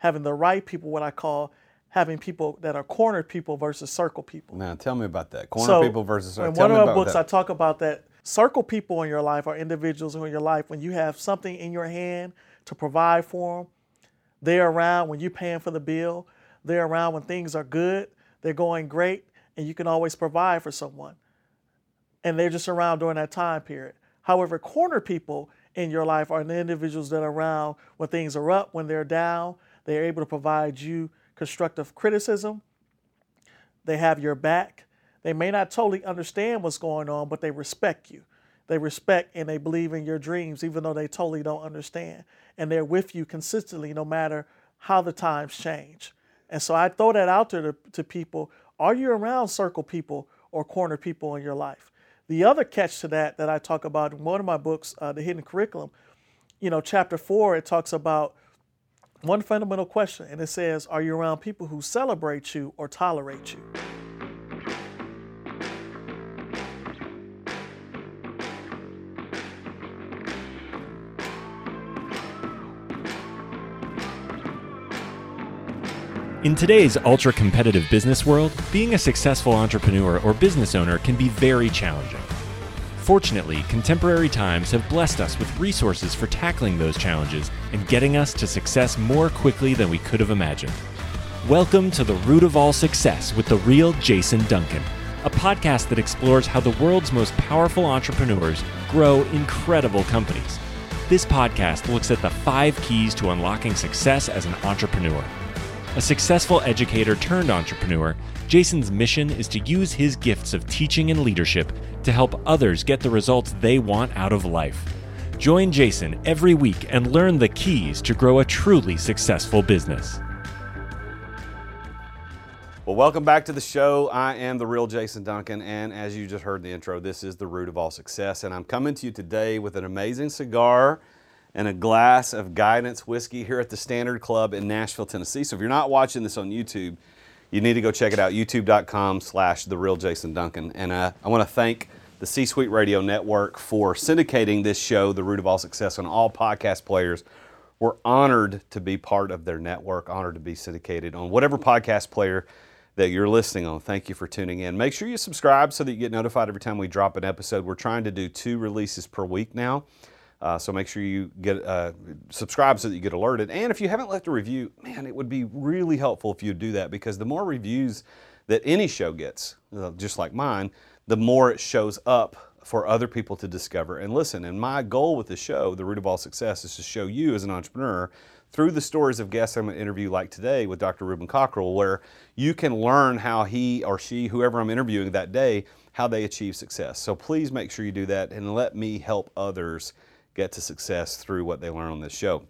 having the right people, what I call having people that are cornered people versus circle people. Now, tell me about that. Corner So, people versus circle. In tell one of my books, I talk about that circle people in your life are individuals who in your life when you have something in your hand to provide for them. They're around when you're paying for the bill. They're around when things are good. They're going great, and you can always provide for someone. And they're just around during that time period. However, corner people in your life are the individuals that are around when things are up, when they're down. They're able to provide you constructive criticism. They have your back. They may not totally understand what's going on, but they respect you. They respect and they believe in your dreams, even though they totally don't understand. And they're with you consistently, no matter how the times change. And so I throw that out there to, to people. Are you around circle people or corner people in your life? The other catch to that that I talk about in one of my books, uh, The Hidden Curriculum, you know, chapter four, it talks about one fundamental question, and it says, Are you around people who celebrate you or tolerate you? In today's ultra competitive business world, being a successful entrepreneur or business owner can be very challenging. Fortunately, contemporary times have blessed us with resources for tackling those challenges and getting us to success more quickly than we could have imagined. Welcome to The Root of All Success with the real Jason Duncan, a podcast that explores how the world's most powerful entrepreneurs grow incredible companies. This podcast looks at the five keys to unlocking success as an entrepreneur. A successful educator turned entrepreneur, Jason's mission is to use his gifts of teaching and leadership to help others get the results they want out of life. Join Jason every week and learn the keys to grow a truly successful business. Well, welcome back to the show. I am the real Jason Duncan, and as you just heard in the intro, this is the root of all success. And I'm coming to you today with an amazing cigar and a glass of guidance whiskey here at the Standard Club in Nashville, Tennessee. So if you're not watching this on YouTube, you need to go check it out, youtube.com slash the real Jason Duncan. And uh, I want to thank the C-Suite Radio Network for syndicating this show, The Root of All Success, on all podcast players. We're honored to be part of their network, honored to be syndicated on whatever podcast player that you're listening on. Thank you for tuning in. Make sure you subscribe so that you get notified every time we drop an episode. We're trying to do two releases per week now. Uh, so make sure you get uh, subscribe so that you get alerted. And if you haven't left a review, man, it would be really helpful if you do that because the more reviews that any show gets, uh, just like mine, the more it shows up for other people to discover and listen. And my goal with the show, The Root of All Success, is to show you as an entrepreneur through the stories of guests I'm going to interview, like today with Dr. Rubin Cockrell, where you can learn how he or she, whoever I'm interviewing that day, how they achieve success. So please make sure you do that and let me help others get to success through what they learn on this show.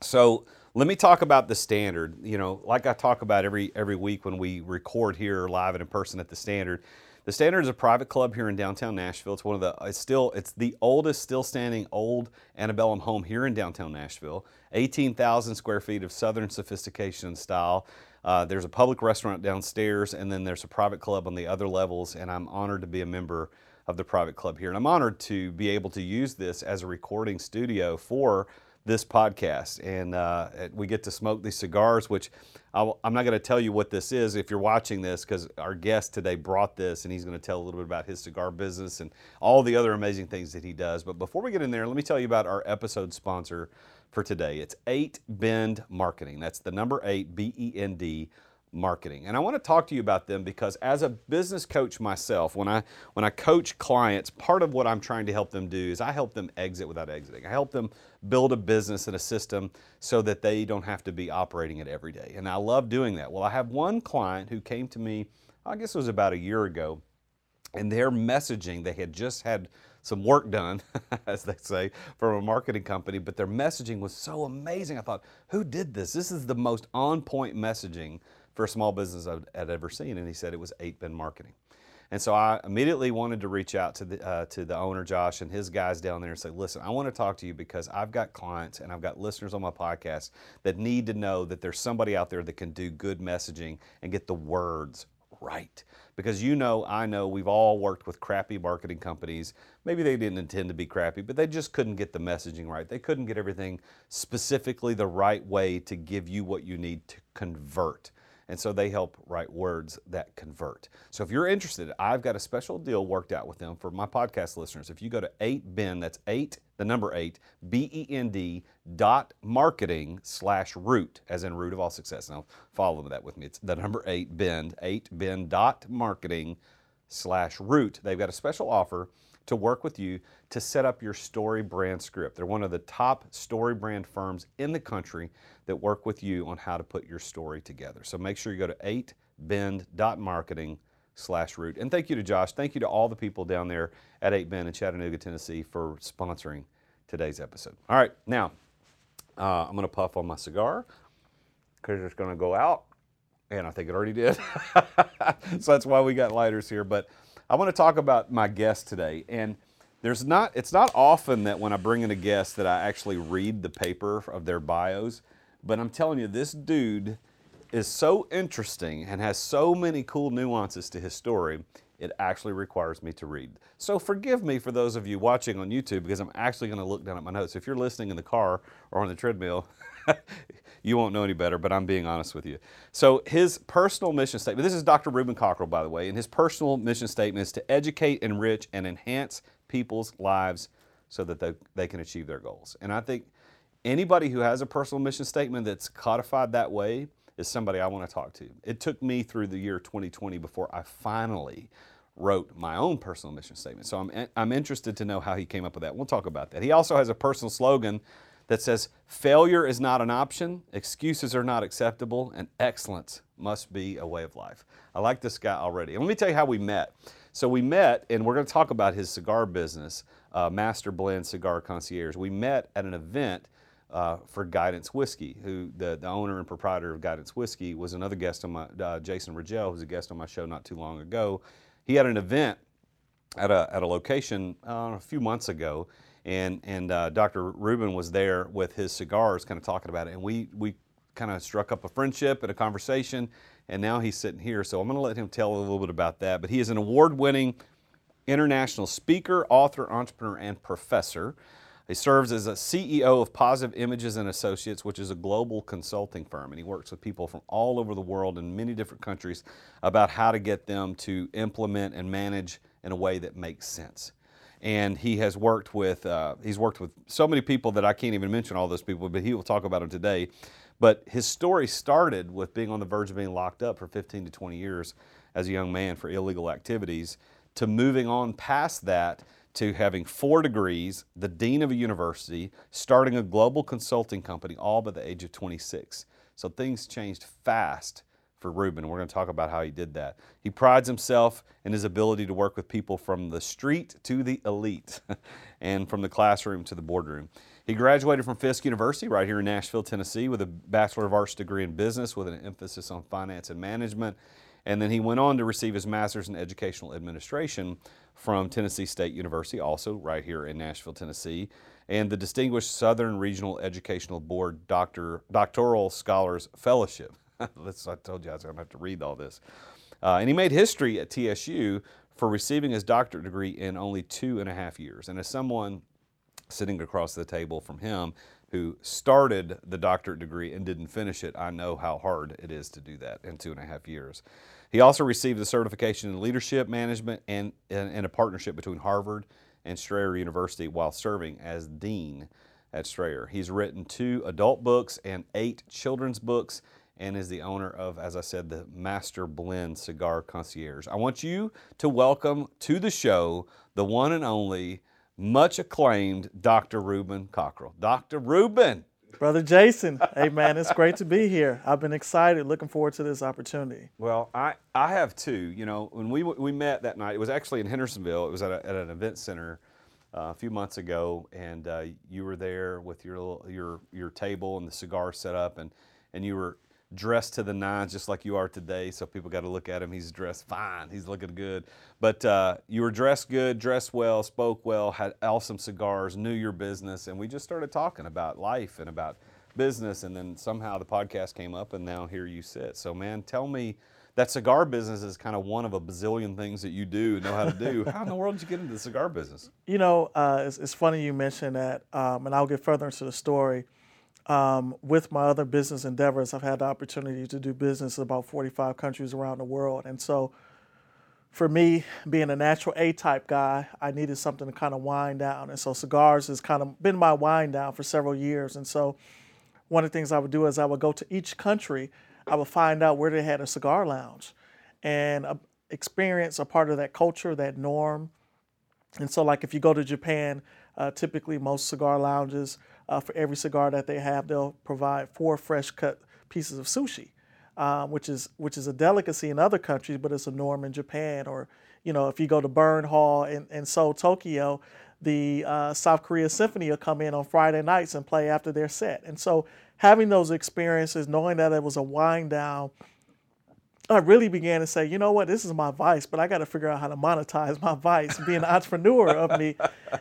So let me talk about the standard. You know, like I talk about every every week when we record here live and in person at the standard. The Standard is a private club here in downtown Nashville. It's one of the it's still it's the oldest still standing old antebellum home here in downtown Nashville. 18,000 square feet of southern sophistication and style. Uh, there's a public restaurant downstairs, and then there's a private club on the other levels. And I'm honored to be a member of the private club here, and I'm honored to be able to use this as a recording studio for this podcast. And uh, we get to smoke these cigars, which i am not going to tell you what this is if you're watching this, because our guest today brought this, and he's going to tell a little bit about his cigar business and all the other amazing things that he does. But before we get in there, let me tell you about our episode sponsor for today. It's 8 Bend Marketing. That's the number 8 B E N D marketing. And I want to talk to you about them because as a business coach myself, when I when I coach clients, part of what I'm trying to help them do is I help them exit without exiting. I help them build a business and a system so that they don't have to be operating it every day. And I love doing that. Well, I have one client who came to me, I guess it was about a year ago, and their messaging, they had just had some work done, as they say, from a marketing company, but their messaging was so amazing. I thought, who did this? This is the most on point messaging for a small business I'd, I'd ever seen. And he said it was 8 Bend Marketing. And so I immediately wanted to reach out to the, uh, to the owner, Josh, and his guys down there and say, listen, I want to talk to you because I've got clients and I've got listeners on my podcast that need to know that there's somebody out there that can do good messaging and get the words right. Because you know, I know, we've all worked with crappy marketing companies. Maybe they didn't intend to be crappy, but they just couldn't get the messaging right. They couldn't get everything specifically the right way to give you what you need to convert. And so they help write words that convert. So if you're interested, I've got a special deal worked out with them for my podcast listeners. If you go to 8bend, that's 8, the number 8, B-E-N-D dot marketing slash root, as in root of all success. Now follow that with me. It's the number 8, bend, 8bend dot marketing slash root. They've got a special offer to work with you to set up your story brand script. They're one of the top story brand firms in the country that work with you on how to put your story together. So make sure you go to 8bend.marketing slash root. And thank you to Josh. Thank you to all the people down there at 8bend in Chattanooga, Tennessee for sponsoring today's episode. All right, now uh, I'm going to puff on my cigar because it's going to go out. And I think it already did. so that's why we got lighters here. But I want to talk about my guest today. And there's not, it's not often that when I bring in a guest that I actually read the paper of their bios. But I'm telling you, this dude is so interesting and has so many cool nuances to his story, it actually requires me to read. So forgive me for those of you watching on YouTube because I'm actually going to look down at my notes. If you're listening in the car or on the treadmill, you won't know any better, but I'm being honest with you. So his personal mission statement, this is Dr. Rubin Cockrell, by the way, and his personal mission statement is to educate, enrich, and enhance people's lives so that they, they can achieve their goals. And I think anybody who has a personal mission statement that's codified that way is somebody I want to talk to. It took me through the year 2020 before I finally wrote my own personal mission statement. So I'm, I'm interested to know how he came up with that. We'll talk about that. He also has a personal slogan that says, Failure is not an option, excuses are not acceptable, and excellence must be a way of life. I like this guy already. And let me tell you how we met. So we met, and we're going to talk about his cigar business, uh, Master Blend Cigar Concierge. We met at an event uh, for Guidance Whiskey, who the, the owner and proprietor of Guidance Whiskey was another guest on my, uh, Jason Rigel, who's a guest on my show not too long ago. He had an event at a, at a location uh, a few months ago, and, and uh, Dr. Rubin was there with his cigars kind of talking about it, and we, we kind of struck up a friendship and a conversation, and now he's sitting here. So I'm going to let him tell a little bit about that. But he is an award winning international speaker, author, entrepreneur, and professor. He serves as a CEO of Positive Images and Associates, which is a global consulting firm, and he works with people from all over the world in many different countries about how to get them to implement and manage in a way that makes sense. And he has worked with uh, he's worked with so many people that I can't even mention all those people, but he will talk about them today. But his story started with being on the verge of being locked up for 15 to 20 years as a young man for illegal activities, to moving on past that to having four degrees, the dean of a university, starting a global consulting company, all by the age of 26. So things changed fast for Rubin. We're going to talk about how he did that. He prides himself in his ability to work with people from the street to the elite and from the classroom to the boardroom. He graduated from Fisk University right here in Nashville, Tennessee, with a Bachelor of Arts degree in business with an emphasis on finance and management. And then he went on to receive his master's in educational administration from Tennessee State University, also right here in Nashville, Tennessee, and the Distinguished Southern Regional Educational Board Doctor, Doctoral Scholars Fellowship. That's, I told you I was going to have to read all this. Uh, and he made history at TSU for receiving his doctorate degree in only two and a half years. And as someone sitting across the table from him who started the doctorate degree and didn't finish it, I know how hard it is to do that in two and a half years. He also received a certification in leadership management and, and, a partnership between Harvard and Strayer University while serving as dean at Strayer. He's written two adult books and eight children's books and is the owner of, as I said, the Master Blend Cigar Concierge. I want you to welcome to the show the one and only much acclaimed Dr. Rubin Cockrell. Dr. Rubin. Brother Jason, hey man, it's great to be here. I've been excited, looking forward to this opportunity. Well, I, I have too. You know, when we, we met that night, it was actually in Hendersonville. It was at, a, at an event center uh, a few months ago, and uh, you were there with your your your table and the cigar set up, and and you were dressed to the nines, just like you are today. So people got to look at him. He's dressed fine. He's looking good. But uh, you were dressed good, dressed well, spoke well, had awesome cigars, knew your business, and we just started talking about life and about business. And then somehow the podcast came up, and now here you sit. So, man, tell me that cigar business is kind of one of a bazillion things that you do know how to do. how in the world did you get into the cigar business? You know, uh, it's, it's, funny you mentioned that, um, and I'll get further into the story. Um, with my other business endeavors, I've had the opportunity to do business in about 45 countries around the world. And so, for me, being a natural A type guy, I needed something to kind of wind down. And so, cigars has kind of been my wind down for several years. And so, one of the things I would do is I would go to each country I would find out where they had a cigar lounge and uh, experience a part of that culture, that norm. And so, like if you go to Japan, uh, typically most cigar lounges, uh, for every cigar that they have, they'll provide four fresh cut pieces of sushi, uh, which is which is a delicacy in other countries, but it's a norm in Japan. Or you know, if you go to Burn Hall in, in Seoul, Tokyo, the uh, South Korea Symphony will come in on Friday nights and play after their set. And so having those experiences, knowing that it was a wind down, I really began to say, you know what, this is my vice, but I got to figure out how to monetize my vice, be an entrepreneur of me.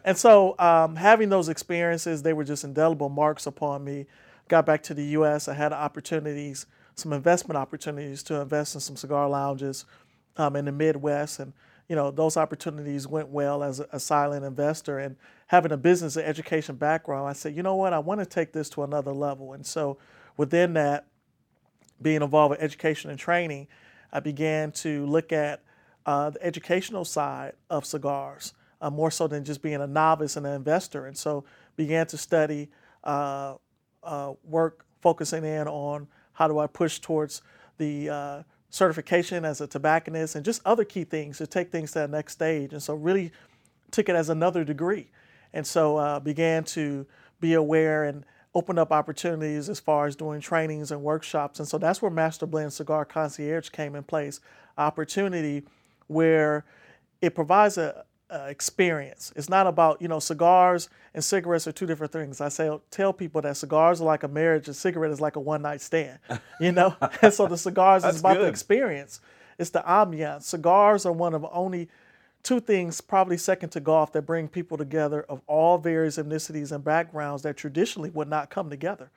And so, um, having those experiences, they were just indelible marks upon me. Got back to the U.S., I had opportunities, some investment opportunities to invest in some cigar lounges um, in the Midwest, and you know those opportunities went well as a, a silent investor. And having a business and education background, I said, you know what, I want to take this to another level. And so within that, being involved with education and training, I began to look at uh, the educational side of cigars, uh, more so than just being a novice and an investor. And so began to study uh, uh work focusing in on how do I push towards the uh, certification as a tobacconist and just other key things to take things to that next stage. And so really took it as another degree and so uh, began to be aware and open up opportunities as far as doing trainings and workshops. And so that's where Master Blend Cigar Concierge came in place, opportunity where it provides a, a, experience. It's not about, you know, cigars and cigarettes are two different things. I say tell people that cigars are like a marriage and cigarette is like a one night stand, you know? and so the cigars is about good. the experience. It's the ambiance. Cigars are one of only two things, probably second to golf, that bring people together of all various ethnicities and backgrounds that traditionally would not come together.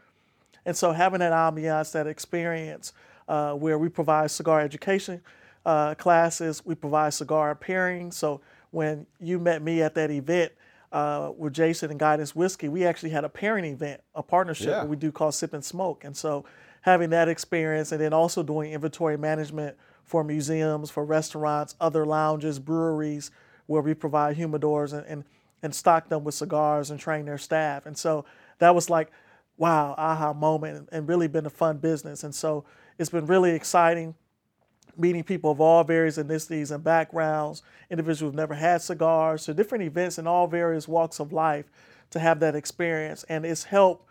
And so having that ambiance, that experience, uh, where we provide cigar education uh, classes, we provide cigar pairing. So when you met me at that event uh, with Jason and Guidance Whiskey, we actually had a pairing event, a partnership yeah. we do called Sip and Smoke. And so having that experience and then also doing inventory management for museums, for restaurants, other lounges, breweries, where we provide humidors and, and, and stock them with cigars and train their staff. And so that was like, wow, aha moment, and really been a fun business. And so it's been really exciting meeting people of all various ethnicities and backgrounds, individuals who've never had cigars, to different events in all various walks of life to have that experience. And it's helped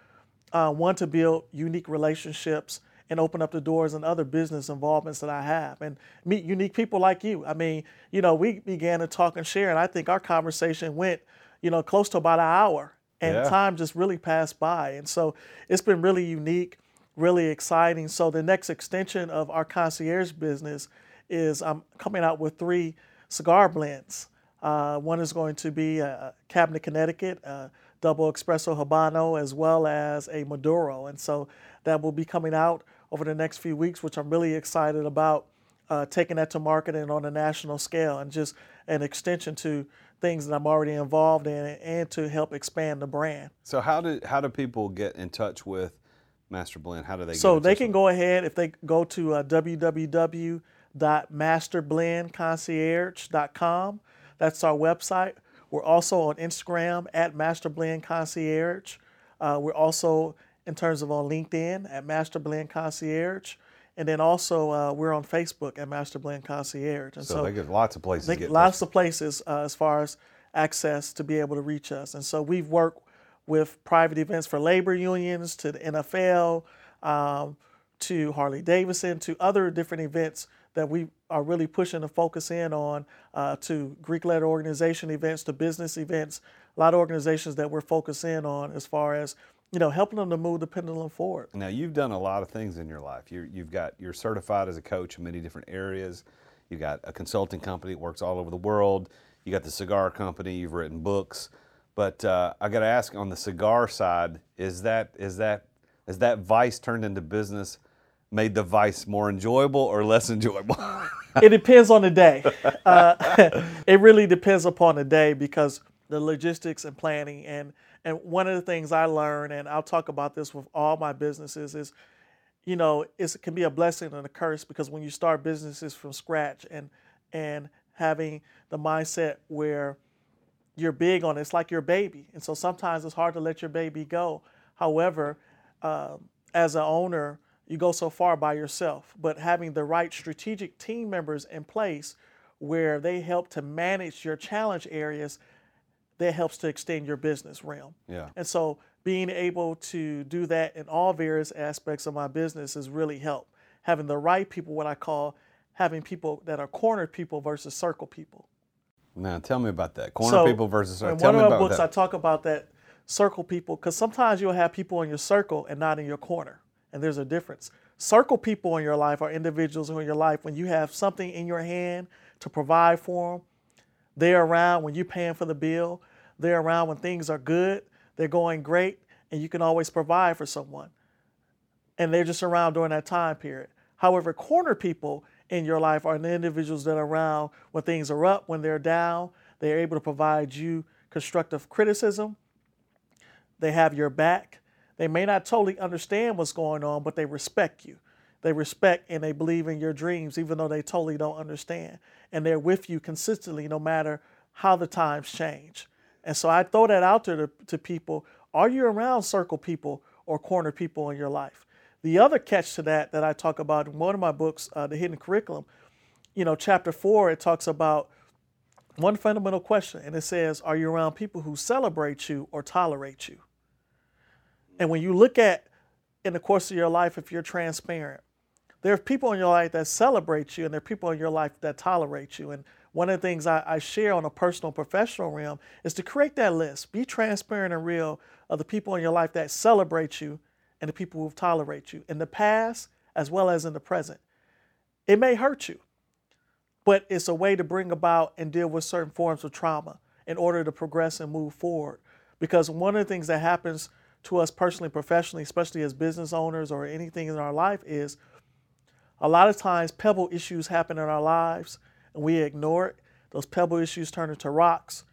uh, one to build unique relationships and open up the doors and other business involvements that I have and meet unique people like you. I mean, you know, we began to talk and share, and I think our conversation went, you know, close to about an hour, and yeah. time just really passed by. And so it's been really unique, really exciting. So the next extension of our concierge business is I'm coming out with three cigar blends. Uh, one is going to be a Cabinet Connecticut, a double espresso Habano, as well as a Maduro. And so that will be coming out over the next few weeks, which I'm really excited about uh, taking that to market and on a national scale, and just an extension to things that I'm already involved in, and to help expand the brand. So how do how do people get in touch with Master Blend? How do they? Get in? So they can go ahead if they go to uh, www.masterblendconcierge.com. That's our website. We're also on Instagram at Master Blend Concierge. Uh, we're also in terms of on LinkedIn at Master Blend Concierge. And then also uh, we're on Facebook at Master Blend Concierge. And so, so they get lots of places. They get lots of places uh, as far as access to be able to reach us. And so we've worked with private events for labor unions, to the NFL, um, to Harley Davidson, to other different events that we are really pushing to focus in on, uh, to Greek-led organization events, to business events. A lot of organizations that we're focusing on as far as you know, helping them to move the pendulum forward. Now, you've done a lot of things in your life. you have got you're certified as a coach in many different areas. You've got a consulting company that works all over the world. You got the cigar company. You've written books. But uh, I got to ask, on the cigar side, is that is that is that vice turned into business made the vice more enjoyable or less enjoyable? it depends on the day. Uh, it really depends upon the day because the logistics and planning and and one of the things I learned, and I'll talk about this with all my businesses, is you know it can be a blessing and a curse because when you start businesses from scratch and and having the mindset where you're big on it, it's like your baby, and so sometimes it's hard to let your baby go. However, uh, as an owner, you go so far by yourself, but having the right strategic team members in place where they help to manage your challenge areas that helps to extend your business realm. Yeah. And so being able to do that in all various aspects of my business has really helped. Having the right people, what I call having people that are corner people versus circle people. Now, tell me about that. Corner So, people versus circle. People. In Tell one of my books, that. I talk about that circle people because sometimes you'll have people in your circle and not in your corner, and there's a difference. Circle people in your life are individuals who in your life when you have something in your hand to provide for them. They're around when you're paying for the bill. They're around when things are good. They're going great, and you can always provide for someone. And they're just around during that time period. However, corner people in your life are the individuals that are around when things are up, when they're down. They're able to provide you constructive criticism. They have your back. They may not totally understand what's going on, but they respect you. They respect and they believe in your dreams, even though they totally don't understand. And they're with you consistently, no matter how the times change. And so I throw that out there to, to people. Are you around circle people or corner people in your life? The other catch to that that I talk about in one of my books, uh, The Hidden Curriculum, you know, chapter four, it talks about one fundamental question, and it says, Are you around people who celebrate you or tolerate you? And when you look at in the course of your life, if you're transparent, there are people in your life that celebrate you, and there are people in your life that tolerate you. And one of the things I, I share on a personal, professional realm is to create that list. Be transparent and real of the people in your life that celebrate you and the people who tolerate you in the past as well as in the present. It may hurt you, but it's a way to bring about and deal with certain forms of trauma in order to progress and move forward. Because one of the things that happens to us personally, professionally, especially as business owners or anything in our life, is a lot of times pebble issues happen in our lives and we ignore it. Those pebble issues turn into rocks.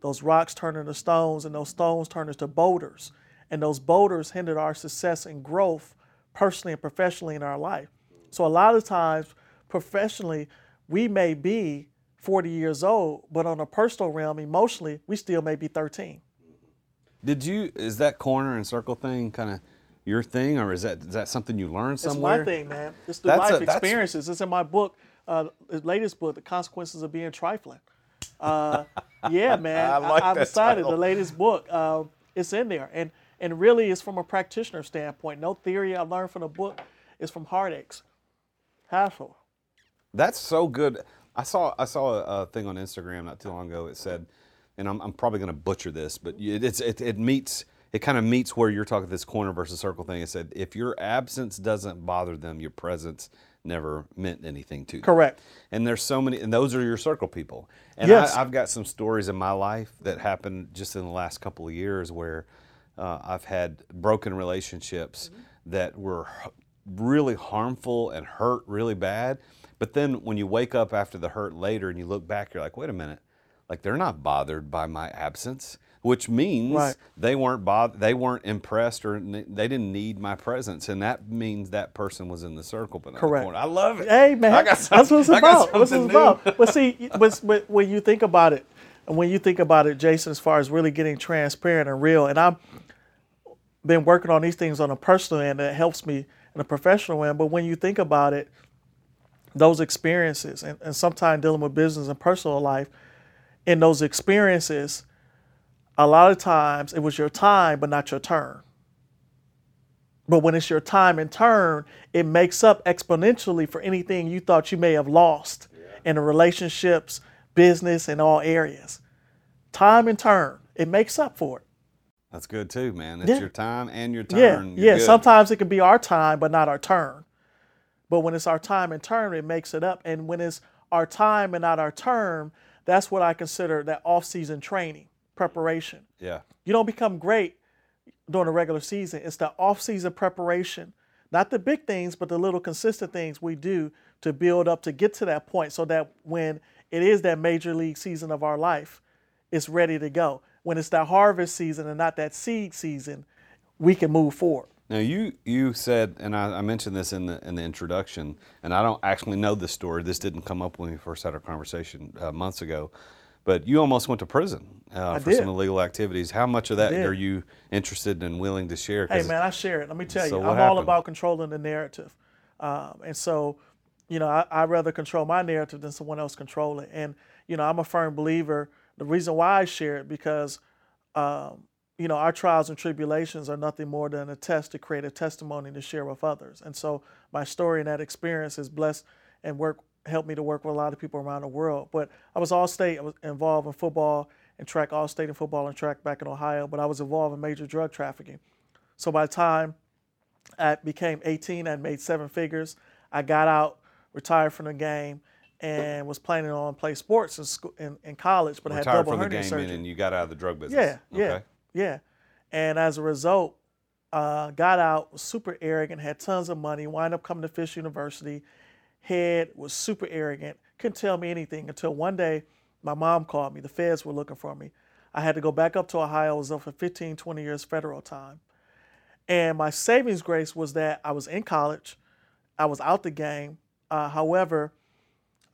Those rocks turn into stones, and those stones turn into boulders. And those boulders hinder our success and growth personally and professionally in our life. So, a lot of times, professionally, we may be 40 years old, but on a personal realm, emotionally, we still may be 13. Did you? Is that corner and circle thing kind of your thing, or is that is that something you learned somewhere? It's my thing, man. It's through That's life a- experiences. It's in my book, uh, the latest book, The Consequences of Being Trifling. Uh, yeah, man. I like I've that decided title. the latest book. Um, it's in there, and and really, it's from a practitioner standpoint. No theory I learned from the book. It's from heartaches, hassle. That's so good. I saw I saw a, a thing on Instagram not too long ago. It said, and I'm, I'm probably going to butcher this, but it, it's it, it meets it kind of meets where you're talking this corner versus circle thing. It said if your absence doesn't bother them, your presence never meant anything to them. Correct. And there's so many, and those are your circle people. And Yes. I, I've got some stories in my life that happened just in the last couple of years where uh, I've had broken relationships that were really harmful and hurt really bad. But then when you wake up after the hurt later and you look back, you're like, wait a minute, like they're not bothered by my absence. Which means Right. they weren't bothered, they weren't impressed, or they didn't need my presence, and that means that person was in the circle. But Correct. I love it. Hey man, I got some- that's what it's about. That's what it's about. But see, when you think about it, and when you think about it, Jason, as far as really getting transparent and real, and I've been working on these things on a personal end that helps me in a professional end. But when you think about it, those experiences, and, and sometimes dealing with business and personal life, in those experiences, a lot of times it was your time, but not your turn. But when it's your time and turn, it makes up exponentially for anything you thought you may have lost in the relationships, business, and all areas. Time and turn, it makes up for it. That's good too, man. It's Yeah. your time and your turn. Yeah, You're yeah. good. Sometimes it can be our time, but not our turn. But when it's our time and turn, it makes it up. And when it's our time and not our turn, that's what I consider that off-season training preparation. Yeah. You don't become great during the regular season. It's the off-season preparation Not the big things, but the little consistent things we do to build up to get to that point so that when it is that major league season of our life, it's ready to go. When it's that harvest season and not that seed season, we can move forward. Now you you said, and I, I, mentioned this in the in the introduction, and I don't actually know this story. This didn't come up when we first had our conversation uh, months ago, but you almost went to prison uh, for did. some illegal activities. How much of that are you interested and willing to share? Hey man, I share it. Let me tell so you, I'm happened? all about controlling the narrative, um, and so you know I, I'd rather control my narrative than someone else control it. And you know I'm a firm believer. The reason why I share it because um, you know, our trials and tribulations are nothing more than a test to create a testimony to share with others. And so my story and that experience has blessed and work helped me to work with a lot of people around the world. But I was all state, I was involved in football and track, all state in football and track back in Ohio, but I was involved in major drug trafficking. So by the time I became 18, I made seven figures. I got out, retired from the game, and was planning on play sports in, school, in, in college, but Retired I had double from the hernia game surgery. and you got out of the drug business. Yeah, yeah, Okay. yeah. And as a result, uh, got out, was super arrogant, had tons of money, wind up coming to Fisk University. Head was super arrogant, couldn't tell me anything until one day my mom called me. The feds were looking for me. I had to go back up to Ohio. I was up for 15, 20 years federal time. And my savings grace was that I was in college, I was out the game. Uh, however,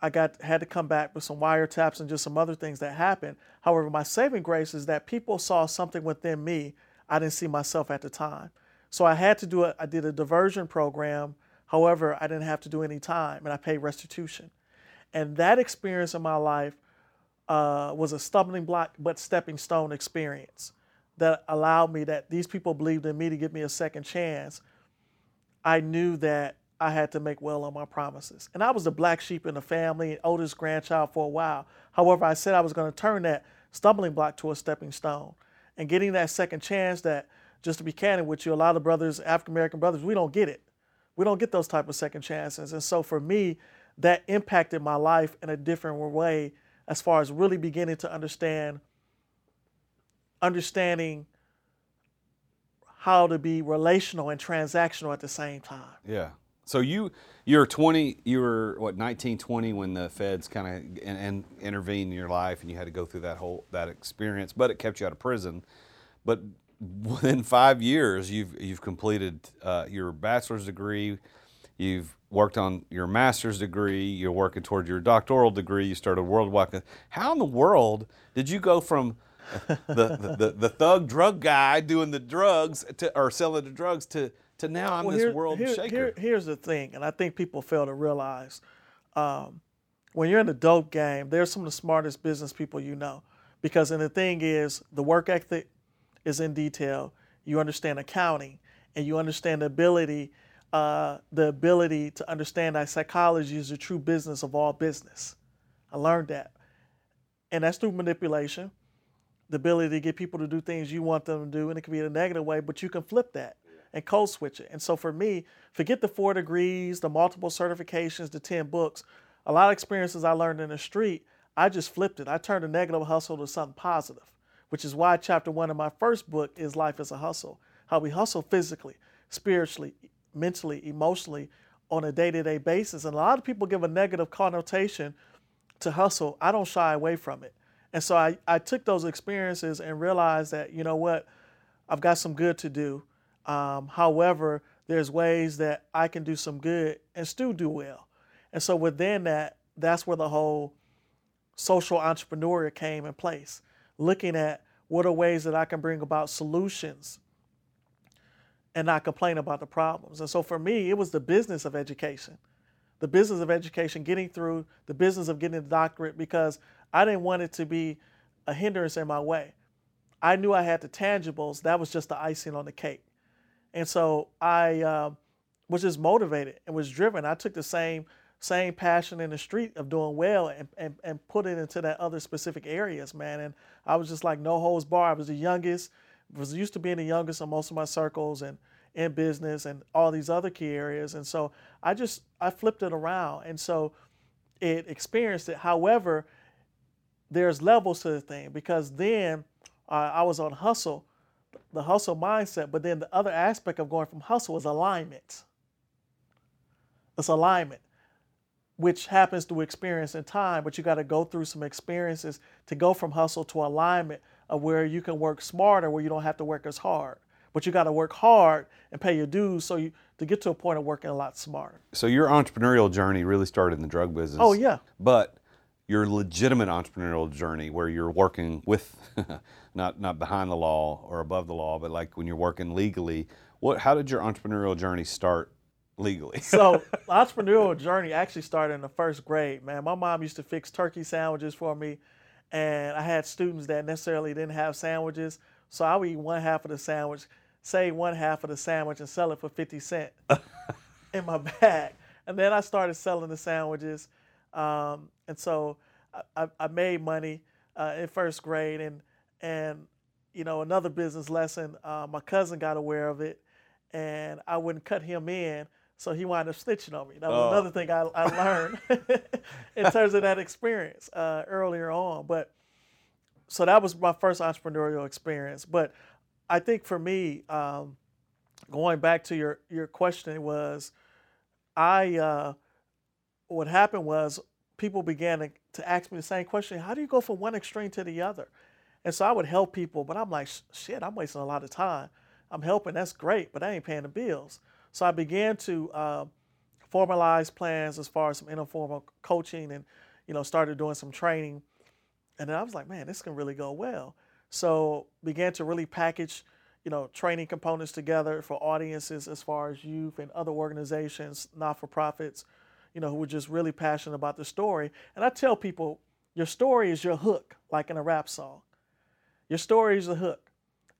I got had to come back with some wiretaps and just some other things that happened. However, my saving grace is that people saw something within me I didn't see myself at the time. So I had to do it. I did a diversion program. However, I didn't have to do any time, and I paid restitution. And that experience in my life uh, was a stumbling block but stepping stone experience that allowed me that these people believed in me to give me a second chance. I knew that I had to make well on my promises. And I was the black sheep in the family, oldest grandchild for a while. However, I said I was going to turn that stumbling block to a stepping stone. And getting that second chance that, just to be candid with you, a lot of brothers, African American brothers, we don't get it. We don't get those type of second chances. And so for me, that impacted my life in a different way as far as really beginning to understand understanding how to be relational and transactional at the same time. Yeah. So you you were 20, you were what 19, 20 when the feds kind of and, and intervened in your life, and you had to go through that whole that experience. But it kept you out of prison. But within five years, you've you've completed uh, your bachelor's degree. You've worked on your master's degree. You're working toward your doctoral degree. You started worldwide. How in the world did you go from the, the, the, the thug drug guy doing the drugs to, or selling the drugs to to now I'm Well, this here- world here- shaker. here- here's the thing, and I think people fail to realize um, when you're in the dope game, they're some of the smartest business people you know. Because, and the thing is, the work ethic is in detail. You understand accounting, and you understand the ability, uh, the ability to understand that psychology is the true business of all business. I learned that, and that's through manipulation, the ability to get people to do things you want them to do, and it can be in a negative way, but you can flip that and code switch it. And so for me, forget the four degrees, the multiple certifications, the 10 books. A lot of experiences I learned in the street, I just flipped it. I turned a negative hustle to something positive, which is why chapter one of my first book is Life is a Hustle. How we hustle physically, spiritually, mentally, emotionally on a day to day basis. And a lot of people give a negative connotation to hustle. I don't shy away from it. And so I, I took those experiences and realized that, you know what, I've got some good to do. Um, however, there's ways that I can do some good and still do well. And so within that, that's where the whole social entrepreneur came in place, looking at what are ways that I can bring about solutions and not complain about the problems. And so for me, it was the business of education, the business of education, getting through the business of getting the doctorate because I didn't want it to be a hindrance in my way. I knew I had the tangibles, that was just the icing on the cake. And so I uh, was just motivated and was driven. I took the same same passion in the street of doing well and, and, and put it into that other specific areas, man. And I was just like no holds bar. I was the youngest, was used to being the youngest in most of my circles and in business and all these other key areas. And so I just I flipped it around. And so it experienced it. However, there's levels to the thing because then uh, I was on hustle, the hustle mindset, but then the other aspect of going from hustle is alignment. It's alignment, which happens through experience and time, but you got to go through some experiences to go from hustle to alignment of where you can work smarter, where you don't have to work as hard. But you got to work hard and pay your dues so you to get to a point of working a lot smarter. So your entrepreneurial journey really started in the drug business. Oh yeah. But your legitimate entrepreneurial journey where you're working with not not behind the law or above the law, but like when you're working legally, what how did your entrepreneurial journey start legally? so entrepreneurial journey actually started in the first grade, man. My mom used to fix turkey sandwiches for me and I had students that necessarily didn't have sandwiches. So I would eat one half of the sandwich, save one half of the sandwich and sell it for 50 cents in my bag. And then I started selling the sandwiches. Um, and so I, I made money uh, in first grade. And, and, you know, another business lesson, uh, my cousin got aware of it and I wouldn't cut him in. So he wound up snitching on me. That was oh. another thing I, I learned in terms of that experience uh, earlier on. But so that was my first entrepreneurial experience. But I think for me, um, going back to your your question was, I uh, what happened was people began to, to ask me the same question: How do you go from one extreme to the other? And so I would help people, but I'm like, shit, I'm wasting a lot of time. I'm helping, that's great, but I ain't paying the bills. So I began to uh, formalize plans as far as some informal coaching and, you know, started doing some training. And then I was like, man, this can really go well. So began to really package, you know, training components together for audiences as far as youth and other organizations, not-for-profits, you know, who were just really passionate about the story. And I tell people, your story is your hook, like in a rap song. Your story is the hook.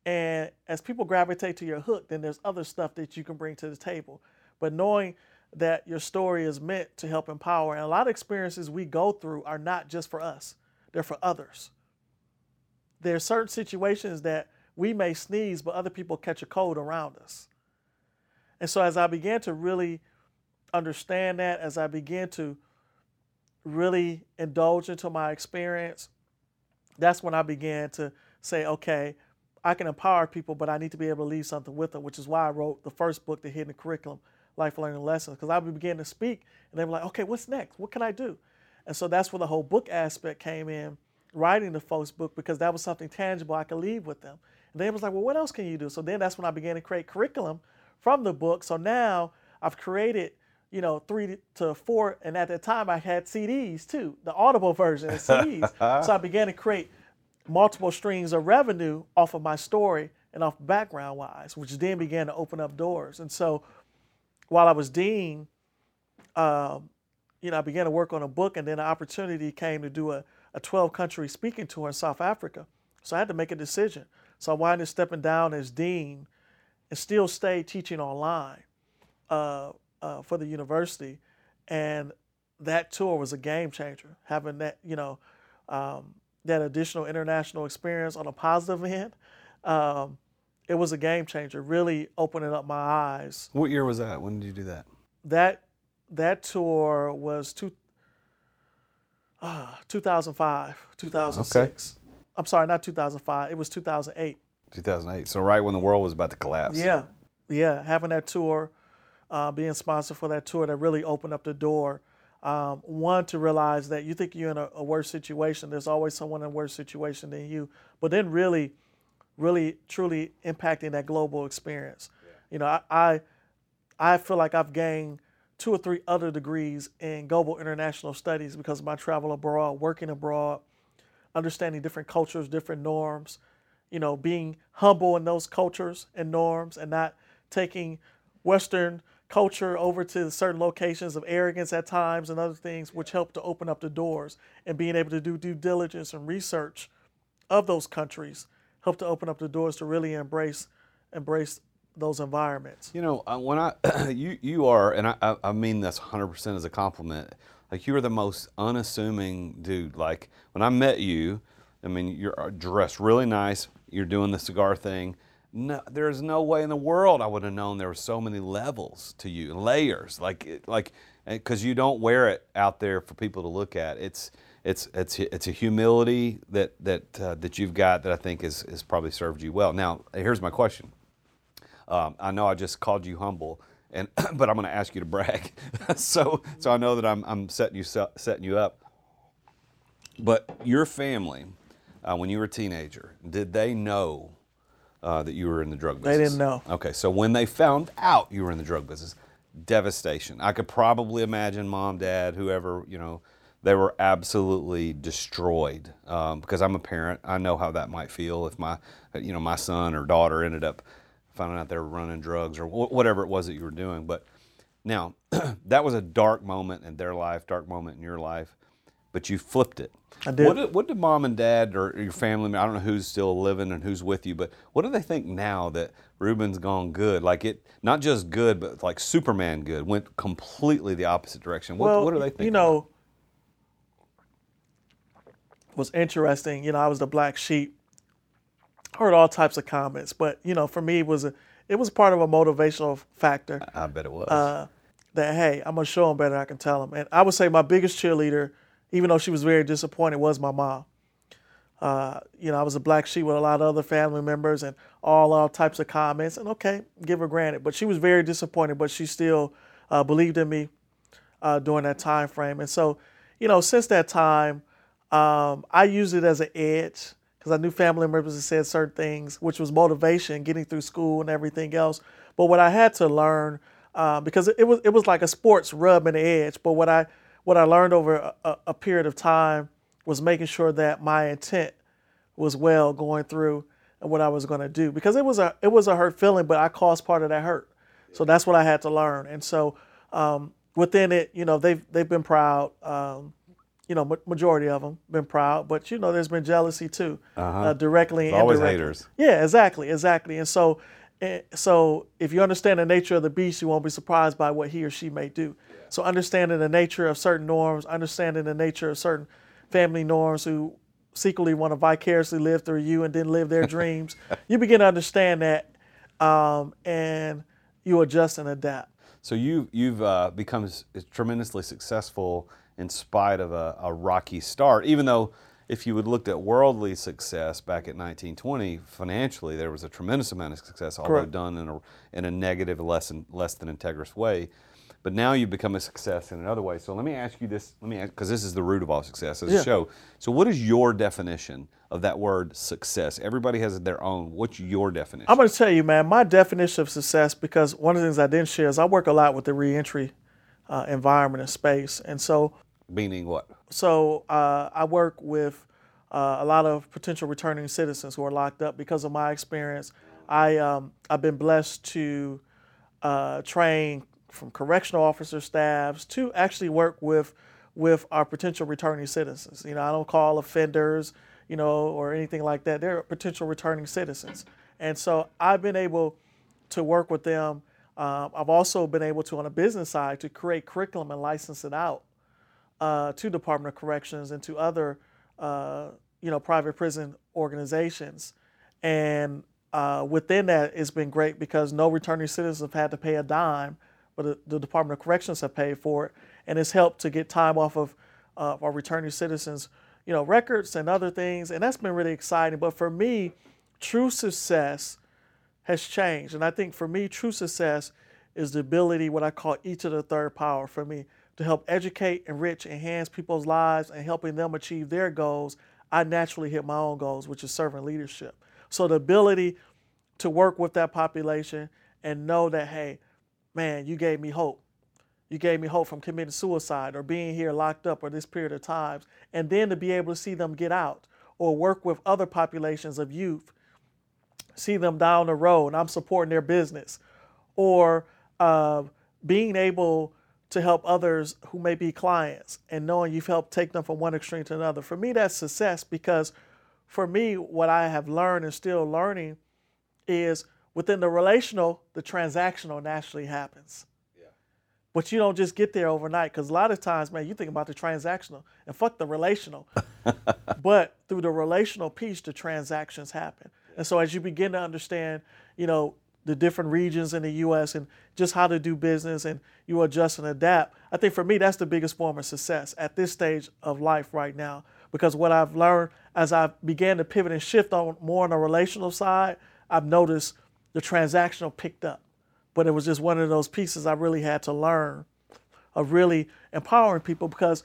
And as people gravitate to your hook, then there's other stuff that you can bring to the table. But knowing that your story is meant to help empower, and a lot of experiences we go through are not just for us, they're for others. There are certain situations that we may sneeze, but other people catch a cold around us. And so as I began to really understand that, as I began to really indulge into my experience, that's when I began to say, okay, I can empower people, but I need to be able to leave something with them, which is why I wrote the first book, The Hidden Curriculum, Life Learning Lessons, because I began to speak and they were like, okay, what's next? What can I do? And so that's where the whole book aspect came in, writing the first book, because that was something tangible I could leave with them. And they was like, well, what else can you do? So then that's when I began to create curriculum from the book. So now I've created, you know, three to four, and at that time I had CDs too, the Audible version of CDs. so I began to create multiple streams of revenue off of my story and off background wise, which then began to open up doors. And so while I was dean, um, you know, I began to work on a book, and then an opportunity came to do a, a 12 country speaking tour in South Africa. So I had to make a decision. So I wound up stepping down as dean and still stayed teaching online uh, uh, for the university. And that tour was a game changer, having that, you know, um, that additional international experience on a positive end, um, it was a game changer, really opening up my eyes. What year was that? When did you do that? That that tour was two, uh, 2005, 2006. Okay. I'm sorry, not 2005. It was 2008. 2008. So right when the world was about to collapse. Yeah, yeah. Having that tour, uh, being sponsored for that tour, that really opened up the door um, one to realize that you think you're in a, a, worse situation. There's always someone in a worse situation than you. But then really really truly impacting that global experience. Yeah. you know I, I, I feel like i've gained two or three other degrees in global international studies because of my travel abroad working abroad understanding different cultures different norms you know being humble in those cultures and norms and not taking western culture over to certain locations of arrogance at times and other things, which help to open up the doors and being able to do due diligence and research of those countries help to open up the doors to really embrace embrace those environments. You know, uh, when I you you are, and I I mean this 100% as a compliment. Like you are the most unassuming dude. Like when I met you, I mean you're uh, dressed really nice. You're doing the cigar thing no, there's no way in the world I would have known there were so many levels to you, layers, like like because you don't wear it out there for people to look at. It's it's it's it's a humility that that uh, that you've got that I think has has probably served you well. Now, here's my question. Um, I know I just called you humble, and but I'm going to ask you to brag, so so I know that I'm I'm setting you setting you up. But your family, uh, when you were a teenager, did they know uh, that you were in the drug business? They didn't know. Okay, so when they found out you were in the drug business, devastation. I could probably imagine mom, dad, whoever you know they were absolutely destroyed um, because I'm a parent. I know how that might feel if my, you know, my son or daughter ended up finding out they were running drugs or wh- whatever it was that you were doing. But now, that was a dark moment in their life, dark moment in your life, but you flipped it. I did. What did, what did mom and dad or your family, I don't know who's still living and who's with you, but what do they think now that Rubin's gone good? Like it, not just good, but like Superman good, went completely the opposite direction. What, well, what do they think? You know, was interesting. You know, I was the black sheep. Heard all types of comments, but you know, for me, it was a it was part of a motivational factor. I bet it was. Uh, that hey, I'm gonna show them better. I can tell them, and I would say my biggest cheerleader, even though she was very disappointed, was my mom. Uh, you know, I was a black sheep with a lot of other family members and all all types of comments. And okay, give her granted, but she was very disappointed. But she still uh, believed in me uh, during that time frame. And so, you know, since that time, um, I used it as an edge because I knew family members had said certain things, which was motivation, getting through school and everything else. But what I had to learn, uh, because it was it was like a sports rub and edge. But what I what I learned over a, a period of time was making sure that my intent was well going through and what I was going to do because it was a it was a hurt feeling, but I caused part of that hurt. So that's what I had to learn. And so um, within it, you know, they've they've been proud. Um, you know, majority of them been proud, but you know, there's been jealousy too, uh-huh. uh, directly and always indirectly. haters. Yeah, exactly, exactly. And so, eh, so if you understand the nature of the beast, you won't be surprised by what he or she may do. So, understanding the nature of certain norms, understanding the nature of certain family norms who secretly want to vicariously live through you and then live their dreams, you begin to understand that, um, and you adjust and adapt. So you you've uh, become tremendously successful in spite of a, a, rocky start, even though if you had looked at worldly success back at 1920, financially there was a tremendous amount of success, although Correct. done in a, in a negative, less than, less than integrous way. But now you've become a success in another way. So let me ask you this, let me because this is the root of all success as yeah. a show. So what is your definition of that word success? Everybody has their own. What's your definition? I'm going to tell you, man, my definition of success, because one of the things I didn't share is I work a lot with the reentry uh, environment and space. And so Meaning what? So uh, I work with uh, a lot of potential returning citizens who are locked up because of my experience. I um, I've been blessed to uh, train from correctional officer staffs to actually work with with our potential returning citizens. You know, I don't call offenders, you know, or anything like that. They're potential returning citizens, and so I've been able to work with them. Um, I've also been able to, on a business side, to create curriculum and license it out uh, to Department of Corrections and to other, uh, you know, private prison organizations. And uh, within that, it's been great because no returning citizens have had to pay a dime, but the, the Department of Corrections have paid for it, and it's helped to get time off of uh, our returning citizens, you know, records and other things, and that's been really exciting. But for me, true success has changed, and I think for me, true success is the ability, what I call each of the third power for me, to help educate, enrich, enhance people's lives and helping them achieve their goals, I naturally hit my own goals, which is servant leadership. So the ability to work with that population and know that, hey, man, you gave me hope. You gave me hope from committing suicide or being here locked up or this period of times. And then to be able to see them get out or work with other populations of youth, see them down the road, I'm supporting their business. Or uh, being able to help others who may be clients and knowing you've helped take them from one extreme to another. For me, that's success because for me, what I have learned and still learning is within the relational, the transactional naturally happens. Yeah. But you don't just get there overnight because a lot of times, man, you think about the transactional and fuck the relational. but through the relational piece, the transactions happen. And so as you begin to understand, you know, the different regions in the U.S. and just how to do business and you adjust and adapt. I think for me, that's the biggest form of success at this stage of life right now. Because what I've learned as I began to pivot and shift on more on the relational side, I've noticed the transactional picked up. but it was just one of those pieces I really had to learn of really empowering people because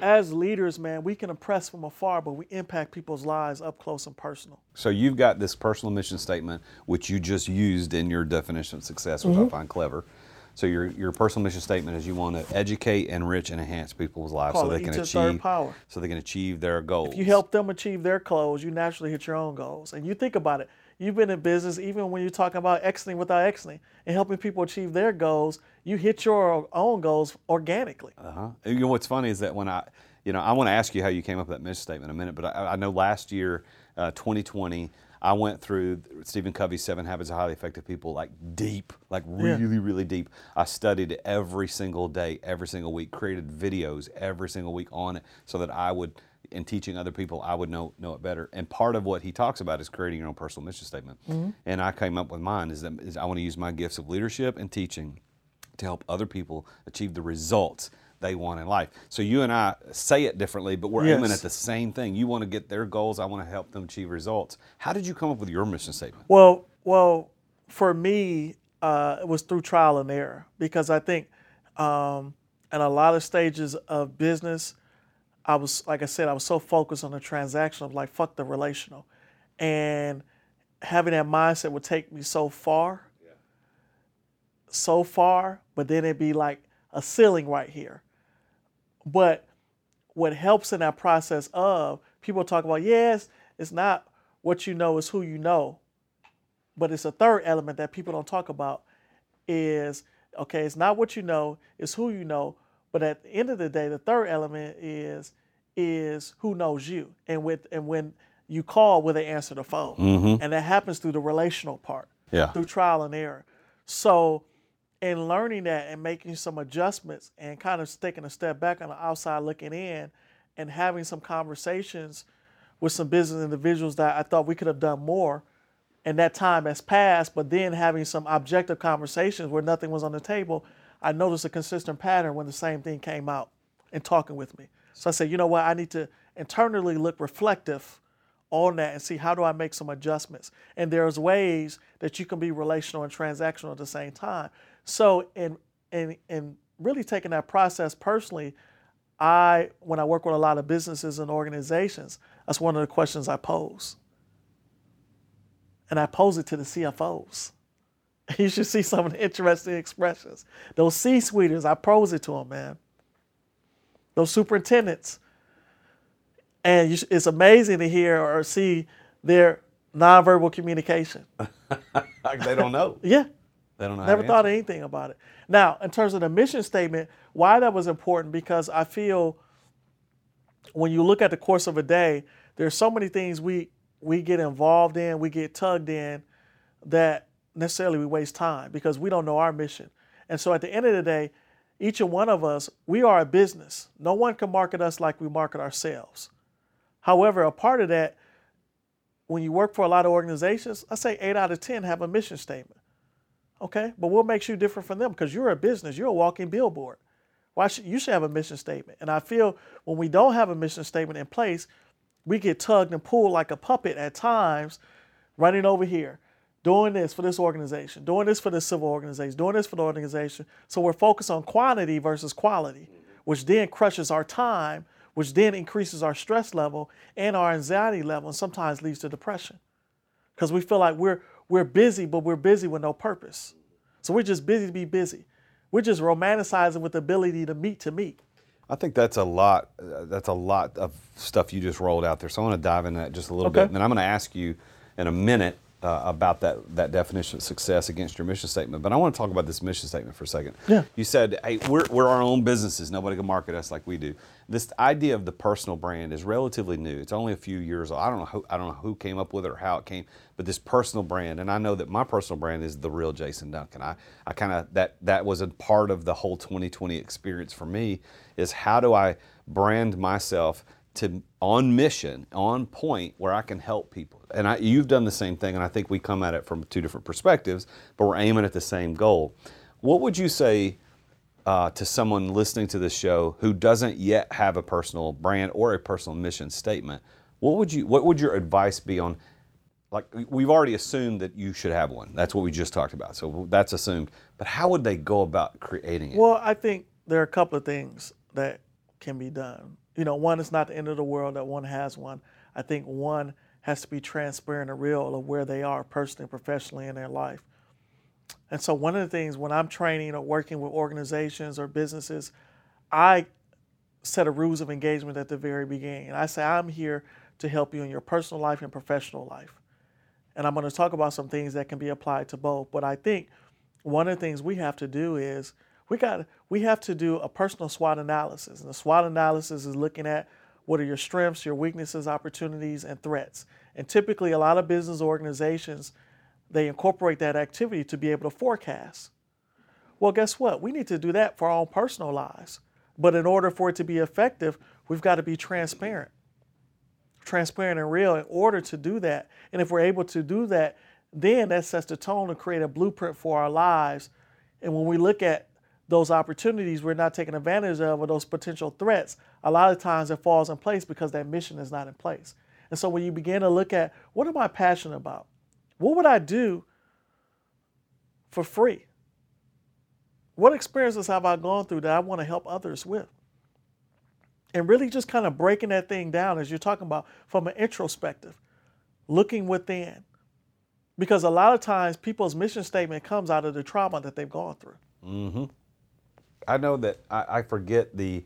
as leaders, man, we can impress from afar, but we impact people's lives up close and personal. So you've got this personal mission statement, which you just used in your definition of success, which Mm-hmm. I find clever. So your your personal mission statement is you want to educate, enrich, and enhance people's lives Call so they can each a third achieve power. so they can achieve their goals. If you help them achieve their goals, you naturally hit your own goals. And you think about it, you've been in business, even when you're talking about exiting without exiting and helping people achieve their goals, you hit your own goals organically. Uh-huh. And You know what's funny is that when I, you know, I want to ask you how you came up with that mission statement in a minute, but I, I know last year, uh, 2020, I went through Stephen Covey's Seven Habits of Highly Effective People like deep, like Yeah. really, really deep. I studied every single day, every single week, created videos every single week on it so that I would, in teaching other people, I would know know it better. And part of what he talks about is creating your own personal mission statement. And I came up with mine is that is I want to use my gifts of leadership and teaching to help other people achieve the results they want in life. So you and I say it differently, but we're aiming at the same thing. You want to get their goals, I want to help them achieve results. How did you come up with your mission statement? Well, well, for me, uh, it was through trial and error because I think um, at a lot of stages of business, I was like I said, I was so focused on the transaction of like fuck the relational, and having that mindset would take me so far, so far, but then it'd be like a ceiling right here. But what helps in that process of people talk about yes, it's not what you know, it's who you know. But it's a third element that people don't talk about is okay, it's not what you know, it's who you know. But at the end of the day, the third element is is who knows you. And with and when you call, will they answer the phone? Mm-hmm. And that happens through the relational part Yeah. through trial and error. So, in learning that and making some adjustments and kind of taking a step back on the outside looking in and having some conversations with some business individuals that I thought we could have done more, and that time has passed, but then having some objective conversations where nothing was on the table, I noticed a consistent pattern when the same thing came out and talking with me. So I said, you know what, I need to internally look reflective on that and see how do I make some adjustments. And there's ways that you can be relational and transactional at the same time. So in in in really taking that process personally, I when I work with a lot of businesses and organizations, that's one of the questions I pose. And I pose it to the CFOs. You should see some of the interesting expressions. Those C-suiters, I pose it to them, man. Those superintendents, and you, sh- it's amazing to hear or see their nonverbal communication. they don't know. Yeah, They don't know. never thought anything about it. Now, in terms of the mission statement, why that was important because I feel when you look at the course of a day, there's so many things we we get involved in, we get tugged in that necessarily we waste time because we don't know our mission. And so at the end of the day, each and one of us, we are a business. No one can market us like we market ourselves. However, a part of that, when you work for a lot of organizations, I say eight out of 10 have a mission statement. Okay, but what makes you different from them? Because you're a business, you're a walking billboard. Why should you should have a mission statement? And I feel when we don't have a mission statement in place, we get tugged and pulled like a puppet at times, running over here, doing this for this organization, doing this for this civil organization, doing this for the organization. So we're focused on quantity versus quality, which then crushes our time, which then increases our stress level and our anxiety level, and sometimes leads to depression because we feel like we're we're busy, but we're busy with no purpose. So we're just busy to be busy. We're just romanticizing with the ability to meet to meet. I think that's a lot. That's a lot of stuff you just rolled out there. So I want to dive into that just a little Okay. bit, and then I'm going to ask you in a minute uh, about that that definition of success against your mission statement. But I want to talk about this mission statement for a second. Yeah. You said, "Hey, we're we're our own businesses. Nobody can market us like we do." This idea of the personal brand is relatively new. It's only a few years old. I don't know who I don't know who came up with it or how it came, but this personal brand, and I know that my personal brand is the real Jason Duncan. I I kind of that that was a part of the whole 2020 experience for me. Is how do I brand myself to on mission, on point, where I can help people. And I, you've done the same thing, and I think we come at it from two different perspectives, but we're aiming at the same goal. What would you say uh, to someone listening to this show who doesn't yet have a personal brand or a personal mission statement? What would you? What would your advice be on like we've already assumed that you should have one. That's what we just talked about. So that's assumed. But how would they go about creating it? Well, I think there are a couple of things that can be done. You know, one is not the end of the world that one has one. I think one has to be transparent and real of where they are personally and professionally in their life. And so one of the things when I'm training or working with organizations or businesses, I set a rules of engagement at the very beginning. And I say, I'm here to help you in your personal life and professional life. And I'm going to talk about some things that can be applied to both. But I think one of the things we have to do is we got we have to do a personal SWOT analysis. And the SWOT analysis is looking at what are your strengths, your weaknesses, opportunities, and threats. And typically a lot of business organizations they incorporate that activity to be able to forecast. Well, guess what? We need to do that for our own personal lives. But in order for it to be effective, we've got to be transparent. Transparent and real in order to do that. And if we're able to do that, then that sets the tone to create a blueprint for our lives. And when we look at those opportunities we're not taking advantage of or those potential threats, a lot of times it falls in place because that mission is not in place. And so when you begin to look at what am I passionate about? What would I do for free? What experiences have I gone through that I want to help others with? And really just kind of breaking that thing down as you're talking about from an introspective, looking within. Because a lot of times people's mission statement comes out of the trauma that they've gone through. Mm-hmm. I know that I, I forget the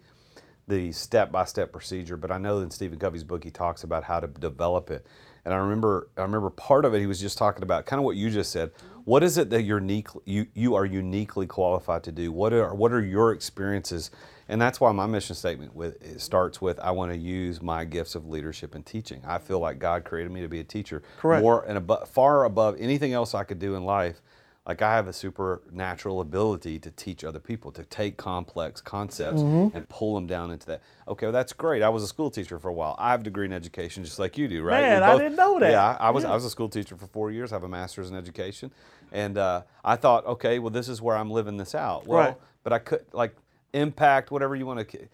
the step by step procedure, but I know in Stephen Covey's book he talks about how to develop it. And I remember I remember part of it he was just talking about kind of what you just said. What is it that you're unique, you you are uniquely qualified to do? What are what are your experiences? And that's why my mission statement with starts with I want to use my gifts of leadership and teaching. I feel like God created me to be a teacher. Correct. More and above, far above anything else I could do in life like I have a supernatural ability to teach other people to take complex concepts Mm-hmm. and pull them down into that. Okay, well, that's great. I was a school teacher for a while. I have a degree in education, just like you do, right? Man, We I didn't know that. Yeah, I, I was. Yeah. I was a school teacher for four years. I have a master's in education, and uh, I thought, okay, well, this is where I'm living this out. Well, Right. but I could like impact whatever you want to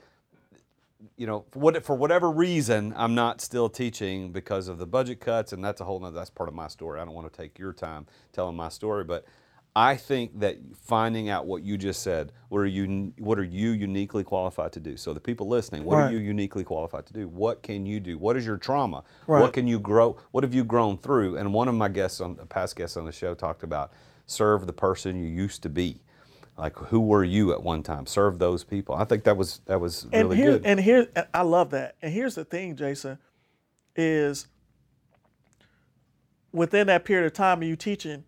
you know, for, what, for whatever reason, I'm not still teaching because of the budget cuts, and that's a whole nother, that's part of my story. I don't want to take your time telling my story, but I think that finding out what you just said, what are you, what are you uniquely qualified to do? So the people listening, what are you uniquely qualified to do? What can you do? What is your trauma? Right. What can you grow? What have you grown through? And one of my guests on, past guests on the show talked about serve the person you used to be. Like who were you at one time? Serve those people. I think that was that was and really here, good. And here, and I love that. And here's the thing, Jason, is within that period of time of you teaching,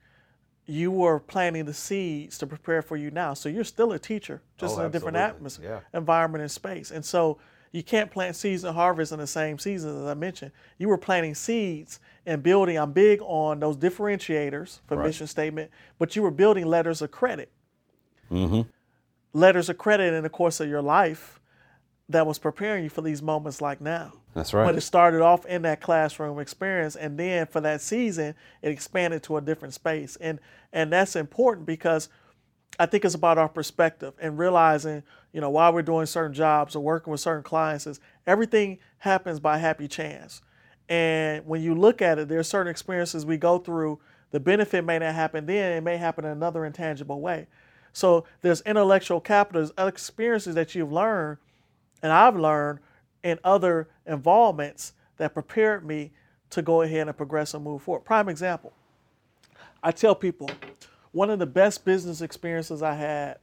you were planting the seeds to prepare for you now. So you're still a teacher, just Oh, in a different atmosphere, Yeah. environment, and space. And so you can't plant seeds and harvest in the same season, as I mentioned. You were planting seeds and building. I'm big on those differentiators for Right. mission statement, but you were building letters of credit Mm-hmm. letters of credit in the course of your life that was preparing you for these moments like now. That's right. But it started off in that classroom experience, and then for that season, it expanded to a different space, and and that's important because I think it's about our perspective and realizing, you know, while we're doing certain jobs or working with certain clients, is everything happens by happy chance. And when you look at it, there are certain experiences we go through. The benefit may not happen then; it may happen in another intangible way. So there's intellectual capital, there's experiences that you've learned, and I've learned in other involvements that prepared me to go ahead and progress and move forward. Prime example. I tell people one of the best business experiences I had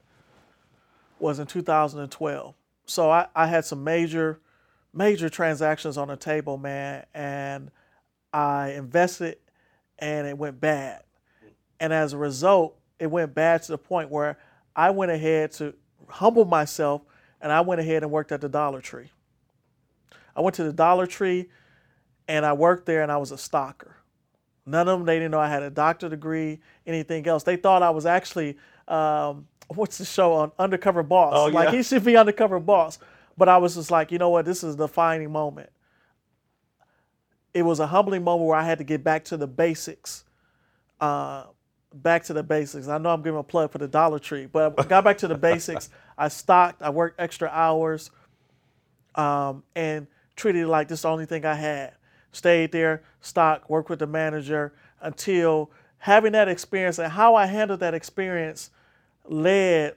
was in 2012. So I, I had some major, major transactions on the table, man, and I invested and it went bad. And as a result, it went bad to the point where I went ahead to humble myself and I went ahead and worked at the Dollar Tree. I went to the Dollar Tree and I worked there and I was a stalker. None of them, they didn't know I had a doctor degree, anything else. They thought I was actually, um, what's the show on Undercover Boss? Oh, Like yeah. he should be Undercover Boss. But I was just like, you know what, this is the defining moment. It was a humbling moment where I had to get back to the basics. Uh, back to the basics. I know I'm giving a plug for the Dollar Tree, but I got back to the basics. I stocked, I worked extra hours, um, and treated it like this the only thing I had. stayed there, stocked, worked with the manager until having that experience and how I handled that experience led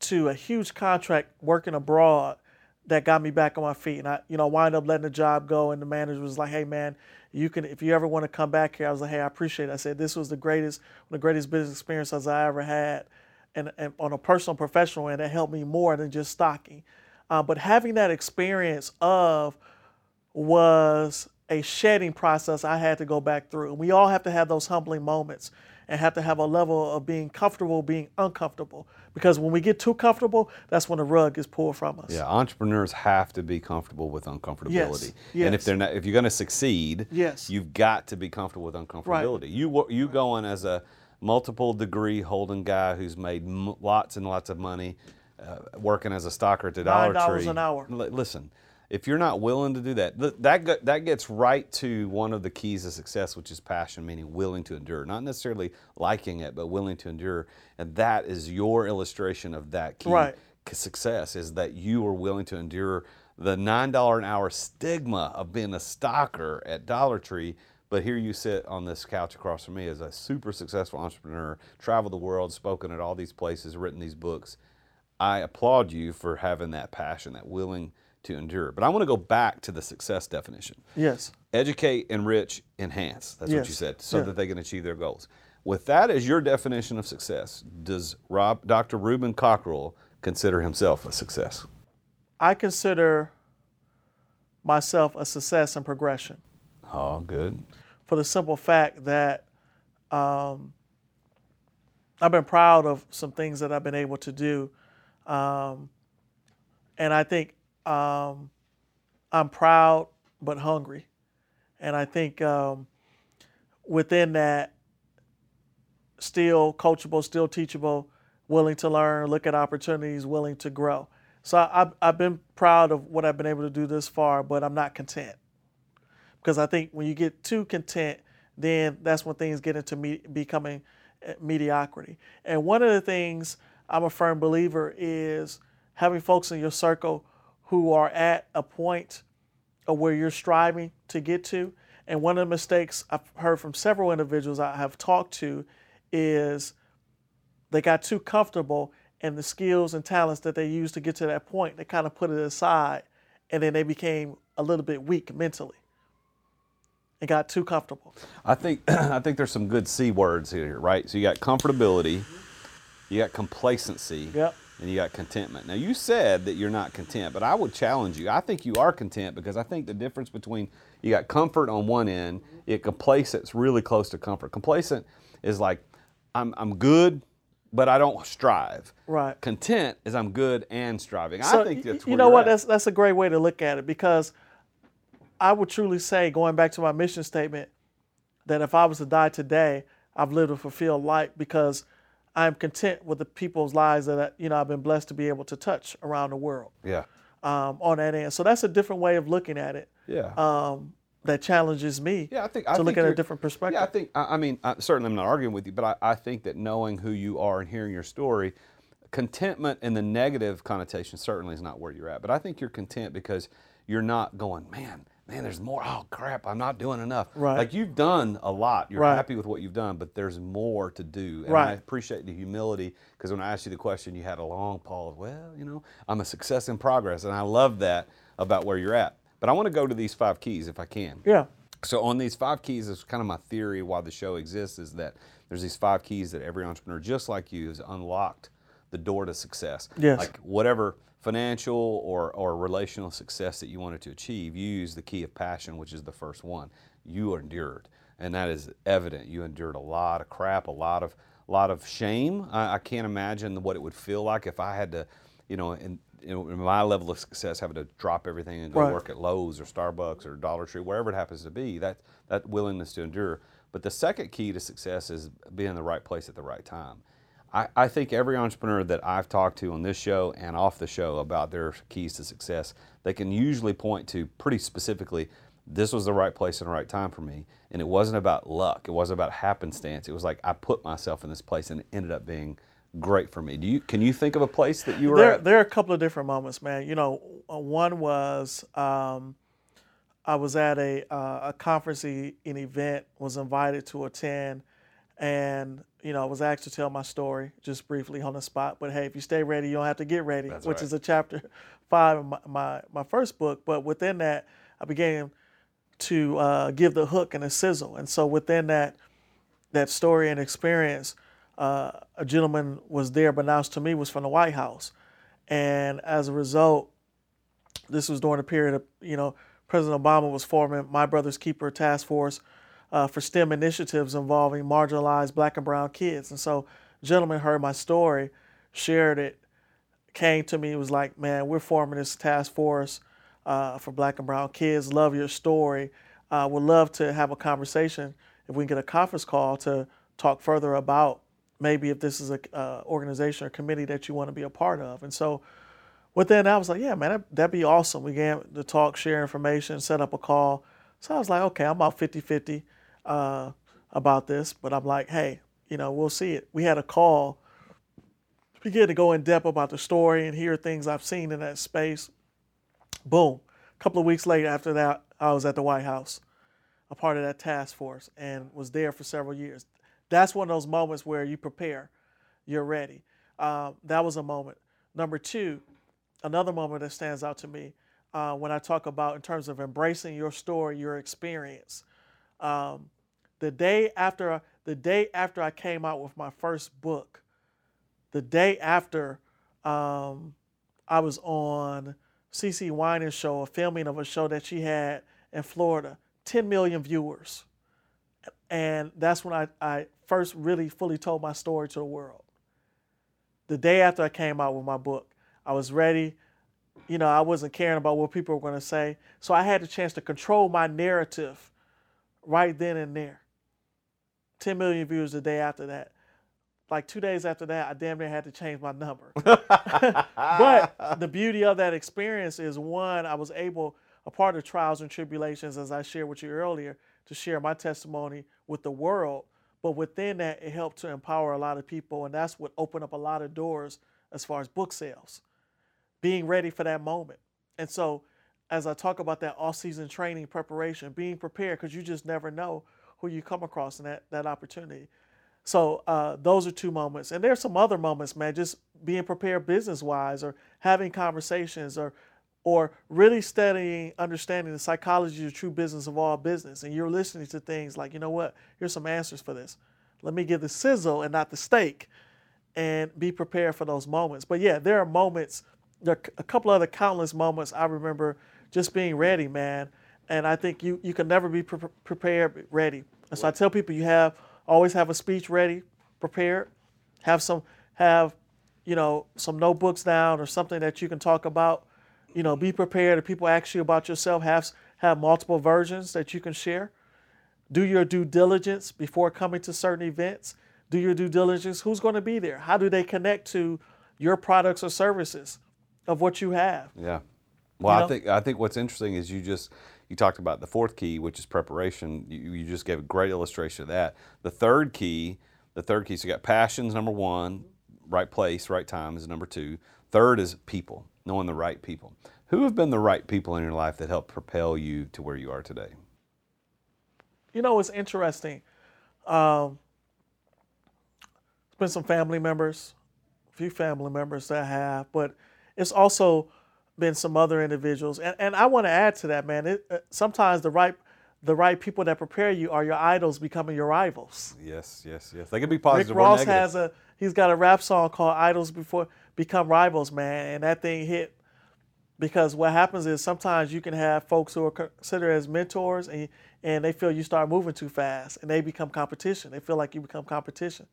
to a huge contract working abroad that got me back on my feet. And I, you know, wind up letting the job go. And the manager was like, "Hey, man, you can if you ever want to come back here." I was like, "Hey, I appreciate it." I said, "This was the greatest, the greatest business experiences I ever had, and, and on a personal, professional end, it helped me more than just stocking." Uh, but having that experience of was a shedding process I had to go back through. And we all have to have those humbling moments and have to have a level of being comfortable being uncomfortable. Because when we get too comfortable, that's when the rug is pulled from us. Yeah, entrepreneurs have to be comfortable with uncomfortability. Yes, And if they're not, if you're going to succeed, Yes. you've got to be comfortable with uncomfortability. You wo- you going as a multiple degree holding guy who's made m- lots and lots of money, uh, working as a stocker at the Dollar $9 Tree. an hour. Li- listen, if you're not willing to do that, that that gets right to one of the keys of success, which is passion, meaning willing to endure, not necessarily liking it, but willing to endure. And that is your illustration of that key Right. success is that you are willing to endure the nine dollar an hour stigma of being a stalker at Dollar Tree. But here you sit on this couch across from me as a super successful entrepreneur, traveled the world, spoken at all these places, written these books. I applaud you for having that passion, that willing to endure. But I want to go back to the success definition Yes. educate, enrich, enhance. That's what you said, so Yeah. that they can achieve their goals. With that as your definition of success, does Rob, Dr. Rubin Cockrell consider himself a success? I consider myself a success and progression Oh, good. for the simple fact that um, I've been proud of some things that I've been able to do. Um, and I think um, I'm proud but hungry. And I think um, within that, still coachable, still teachable, willing to learn, look at opportunities, willing to grow. So I've, I've been proud of what I've been able to do this far, but I'm not content. Because I think when you get too content, then that's when things get into me, becoming uh, mediocrity. And one of the things I'm a firm believer is having folks in your circle who are at a point of where you're striving to get to. And one of the mistakes I've heard from several individuals I have talked to is they got too comfortable and the skills and talents that they used to get to that point, they kind of put it aside and then they became a little bit weak mentally and got too comfortable. I think I think there's some good C words here, right? So you got comfortability, you got complacency, Yep. And you got contentment. Now you said that you're not content, but I would challenge you. I think you are content because I think the difference between you got comfort on one end, it complacent's really close to comfort. Complacent is like I'm I'm good, but I don't strive. Right. Content is I'm good and striving. So, I think that's you know what? at. That's that's a great way to look at it because I would truly say, going back to my mission statement, that if I was to die today, I've lived a fulfilled life because I'm content with the people's lives that you know I've been blessed to be able to touch around the world yeah. um, on that end. So that's a different way of looking at it. Yeah. Um, that challenges me. Yeah, I think to I look think at a different perspective. Yeah, I think. I, I mean, I, certainly, I'm not arguing with you, but I, I think that knowing who you are and hearing your story, contentment in the negative connotation certainly is not where you're at. But I think you're content because you're not going, man, man, there's more. Oh crap, I'm not doing enough. Right. Like you've done a lot. You're Right. happy with what you've done, but there's more to do. And I appreciate the humility because when I asked you the question, you had a long pause. Well, you know, I'm a success in progress, and I love that about where you're at. But I want to go to these five keys if I can. yeah. So on these five keys is kind of my theory why the show exists is that there's these five keys that every entrepreneur just like you has unlocked the door to success. Yes. Like whatever financial or, or relational success that you wanted to achieve, you use the key of passion, which is the first one. You endured. And that is evident. You endured a lot of crap, a lot of lot of shame. I, I can't imagine what it would feel like if I had to, you know, in, in my level of success, having to drop everything and go Right. work at Lowe's or Starbucks or Dollar Tree, wherever it happens to be, that, that willingness to endure. But the second key to success is being in the right place at the right time. I, I think every entrepreneur that I've talked to on this show and off the show about their keys to success, they can usually point to pretty specifically, this was the right place and the right time for me. And it wasn't about luck, it wasn't about happenstance. It was like I put myself in this place and it ended up being great for me. Do you can you think of a place that you were there, at? there are a couple of different moments, man. You know, uh, one was um, I was at a uh, a conference an event, was invited to attend, and you know, I was asked to tell my story just briefly on the spot. But hey, if you stay ready, you don't have to get ready, That's which right. is a chapter five of my, my, my first book. But within that, I began to uh, give the hook and a sizzle. And so within that that story and experience, uh, a gentleman was there, but announced to me was from the White House. And as a result, this was during a period of, you know, President Obama was forming My Brother's Keeper Task Force uh, for STEM initiatives involving marginalized black and brown kids. And so, a gentleman heard my story, shared it, came to me, was like, man, we're forming this task force uh, for black and brown kids. Love your story. Uh, would love to have a conversation if we can get a conference call to talk further about maybe if this is a uh, organization or committee that you want to be a part of. And so within I was like, yeah, man, that, that'd be awesome. We began to talk, share information, set up a call. So I was like, okay, I'm about 50 50 uh, about this, but I'm like, hey, you know, we'll see it. We had a call, began to go in depth about the story and hear things I've seen in that space. Boom. A couple of weeks later, after that, I was at the White House, a part of that task force, and was there for several years. That's one of those moments where you prepare, you're ready. Um, that was a moment. Number two, another moment that stands out to me uh, when I talk about in terms of embracing your story, your experience. Um, the day after the day after I came out with my first book, the day after um, I was on CeCe Winans show, a filming of a show that she had in Florida, 10 million viewers. And that's when I, I first really fully told my story to the world. The day after I came out with my book, I was ready. You know, I wasn't caring about what people were going to say. So I had the chance to control my narrative right then and there. 10 million views the day after that. Like two days after that, I damn near had to change my number. but the beauty of that experience is one, I was able, a part of trials and tribulations, as I shared with you earlier, to share my testimony with the world. But within that, it helped to empower a lot of people. And that's what opened up a lot of doors as far as book sales, being ready for that moment. And so, as I talk about that off season training preparation, being prepared, because you just never know you come across in that, that opportunity. So uh, those are two moments, and there's some other moments, man. Just being prepared business wise, or having conversations, or or really studying, understanding the psychology of true business of all business. And you're listening to things like, you know what? Here's some answers for this. Let me give the sizzle and not the steak, and be prepared for those moments. But yeah, there are moments. There are a couple other countless moments I remember just being ready, man. And I think you you can never be pre- prepared ready. And so I tell people you have always have a speech ready, prepared. Have some have, you know, some notebooks down or something that you can talk about. You know, be prepared. If people ask you about yourself, have have multiple versions that you can share. Do your due diligence before coming to certain events. Do your due diligence. Who's going to be there? How do they connect to your products or services of what you have? Yeah. Well, You know? I think I think what's interesting is you just you talked about the fourth key, which is preparation. You, you just gave a great illustration of that. The third key, the third key, so you got passions number one, right place, right time is number two. Third is people, knowing the right people. Who have been the right people in your life that helped propel you to where you are today? You know, it's interesting. Um, it's been some family members, a few family members that I have, but it's also been some other individuals. And, and I want to add to that, man. It, uh, sometimes the right the right people that prepare you are your idols becoming your rivals. Yes, yes, yes. They can be Rick positive or Ross has a he's got a rap song called "Idols Before Become Rivals," man, and that thing hit because what happens is sometimes you can have folks who are considered as mentors and and they feel you start moving too fast and they become competition. They feel like you become competition.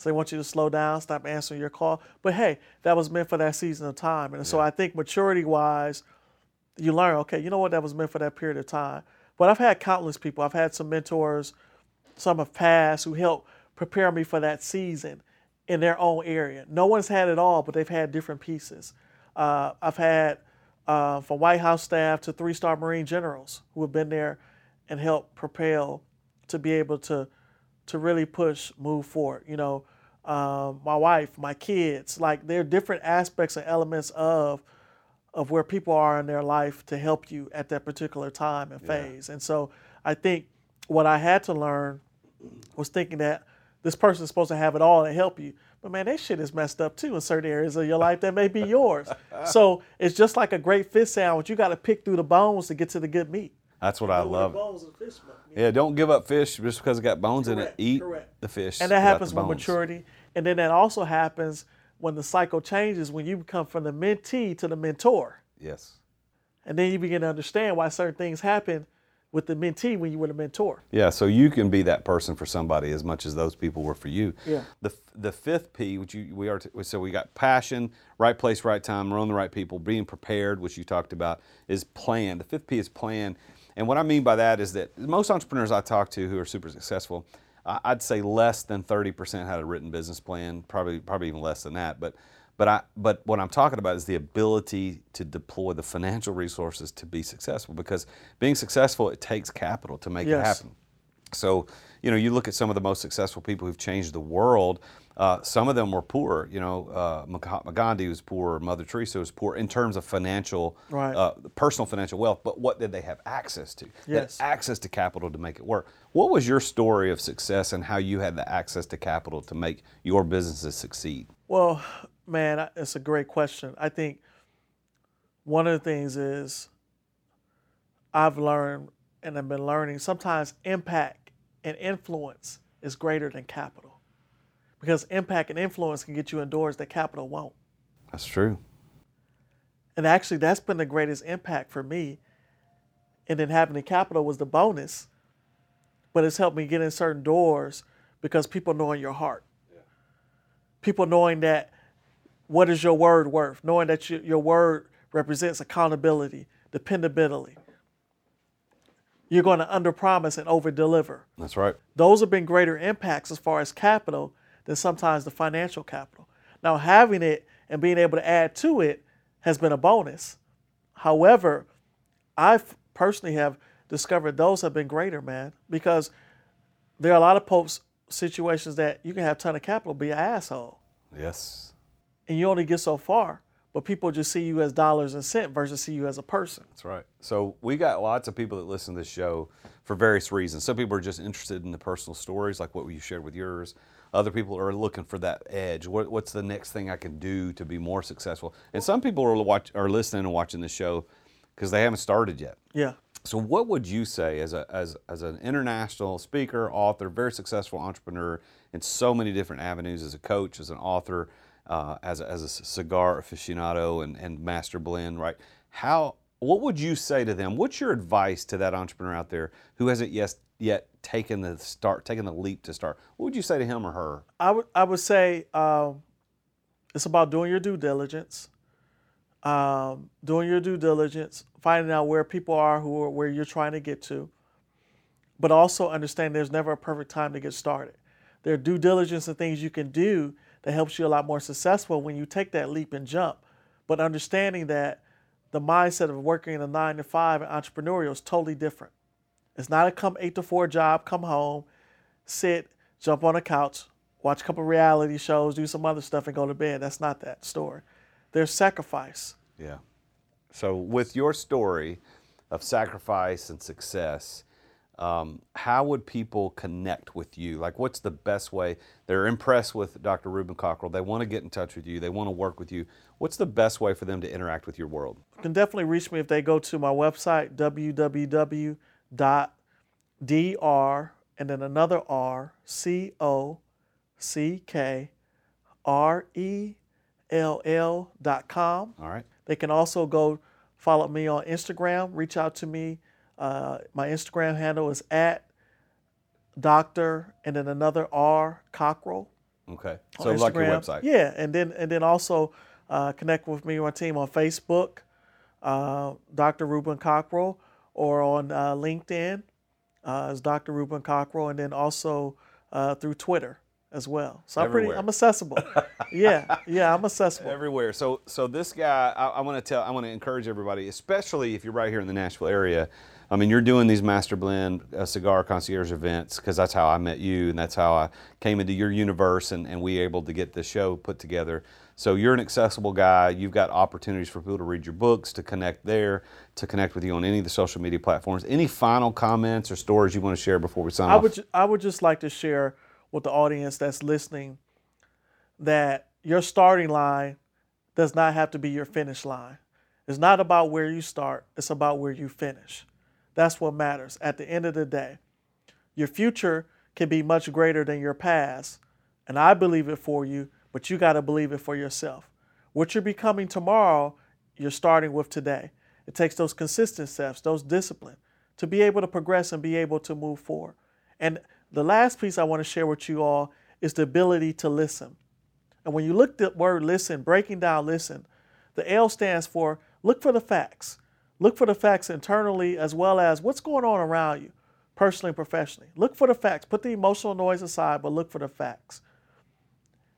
So they want you to slow down, stop answering your call. But hey, that was meant for that season of time. And so I think maturity wise, you learn, okay, you know what, that was meant for that period of time. But I've had countless people. I've had some mentors, some have passed who helped prepare me for that season in their own area. No one's had it all, but they've had different pieces. Uh, I've had uh, from White House staff to three star Marine generals who have been there and helped propel to be able to to really push, move forward. You know, um, my wife, my kids, like there are different aspects and elements of of where people are in their life to help you at that particular time and phase. And so I think what I had to learn was thinking that this person is supposed to have it all and help you. But man, that shit is messed up too in certain areas of your life that may be yours. so it's just like a great fish sandwich. You got to pick through the bones to get to the good meat. That's what I love. bones of fish bone. Yeah, don't give up fish just because it got bones in it. Eat correct. the fish. And that happens the with maturity. And then that also happens when the cycle changes, when you become from the mentee to the mentor. Yes. And then you begin to understand why certain things happen with the mentee when you were the mentor. Yeah, so you can be that person for somebody as much as those people were for you. Yeah. The the fifth P, which you we are so we got passion, right place, right time, around the right people, being prepared, which you talked about, is plan. The fifth P is plan, and what I mean by that is that most entrepreneurs I talk to who are super successful, I'd say less than thirty percent had a written business plan, probably probably even less than that, but. But I, but what I'm talking about is the ability to deploy the financial resources to be successful. Because being successful, it takes capital to make it Yes. happen. So, you know, you look at some of the most successful people who've changed the world. Uh, some of them were poor. You know, uh, Mahatma Gandhi was poor. Mother Teresa was poor in terms of financial, Right. uh, personal financial wealth. But what did they have access to? Yes. access to capital to make it work. What was your story of success and how you had the access to capital to make your businesses succeed? Well, man, it's a great question. I think one of the things is I've learned and I've been learning sometimes impact and influence is greater than capital. Because impact and influence can get you indoors that capital won't. That's true. And actually, that's been the greatest impact for me. And then having the capital was the bonus, but it's helped me get in certain doors because people knowing your heart. People knowing that what is your word worth, knowing that your, your word represents accountability, dependability. You're going to underpromise and overdeliver. That's right. Those have been greater impacts as far as capital than sometimes the financial capital. Now, having it and being able to add to it has been a bonus. However, I personally have discovered those have been greater, man, because there are a lot of popes situations that you can have a ton of capital, be an asshole, Yes. and you only get so far. But people just see you as dollars and cents versus see you as a person. That's right. So we got lots of people that listen to this show for various reasons. Some people are just interested in the personal stories, like what you shared with yours. Other people are looking for that edge. What, what's the next thing I can do to be more successful? And some people are watch, are listening and watching this show because they haven't started yet. Yeah. So, what would you say as a as as an international speaker, author, very successful entrepreneur in so many different avenues, as a coach, as an author, uh, as a, as a cigar aficionado and and master blend, right? How what would you say to them? What's your advice to that entrepreneur out there who hasn't yet yet taken the start, taken the leap to start? What would you say to him or her? I would I would say um, it's about doing your due diligence, um, doing your due diligence, finding out where people are who are where you're trying to get to, but also understand there's never a perfect time to get started. There are due diligence and things you can do that helps you a lot more successful when you take that leap and jump. But understanding that the mindset of working in a nine to five and entrepreneurial is totally different. It's not a come eight to four job, come home, sit, jump on a couch, watch a couple reality shows, do some other stuff, and go to bed. That's not that story. There's sacrifice. Yeah. So, with your story of sacrifice and success, um, how would people connect with you? Like, what's the best way? They're impressed with Dr. Rubin Cockrell. They want to get in touch with you. They want to work with you. What's the best way for them to interact with your world? You can definitely reach me if they go to my website, www.dr and then another R, C O C K R E L L dot com. All right. They can also go follow me on Instagram, reach out to me. Uh, my Instagram handle is at Dr. and then another R Cockrell. Okay. So, like your website. Yeah, and then and then also uh, connect with me and my team on Facebook, uh, Dr. Rubin Cockrell, or on uh, LinkedIn uh, as Dr. Rubin Cockrell, and then also uh, through Twitter as well. So I'm pretty, I'm accessible. yeah, yeah, I'm accessible. everywhere. So, so this guy, I, I want to tell, I want to encourage everybody, especially if you're right here in the Nashville area. I mean, you're doing these Master Blend uh, Cigar Concierge events because that's how I met you, and that's how I came into your universe, and, and we able to get the show put together. So you're an accessible guy. You've got opportunities for people to read your books, to connect there, to connect with you on any of the social media platforms. Any final comments or stories you want to share before we sign I off? would I would just like to share with the audience that's listening that your starting line does not have to be your finish line. It's not about where you start, it's about where you finish. That's what matters at the end of the day. Your future can be much greater than your past, and I believe it for you, but you got to believe it for yourself. What you're becoming tomorrow, you're starting with today. It takes those consistent steps, those discipline, to be able to progress and be able to move forward. And the last piece I want to share with you all is the ability to listen. And when you look at the word listen, breaking down listen, the L stands for look for the facts. Look for the facts internally as well as what's going on around you, personally and professionally. Look for the facts. Put the emotional noise aside, but look for the facts.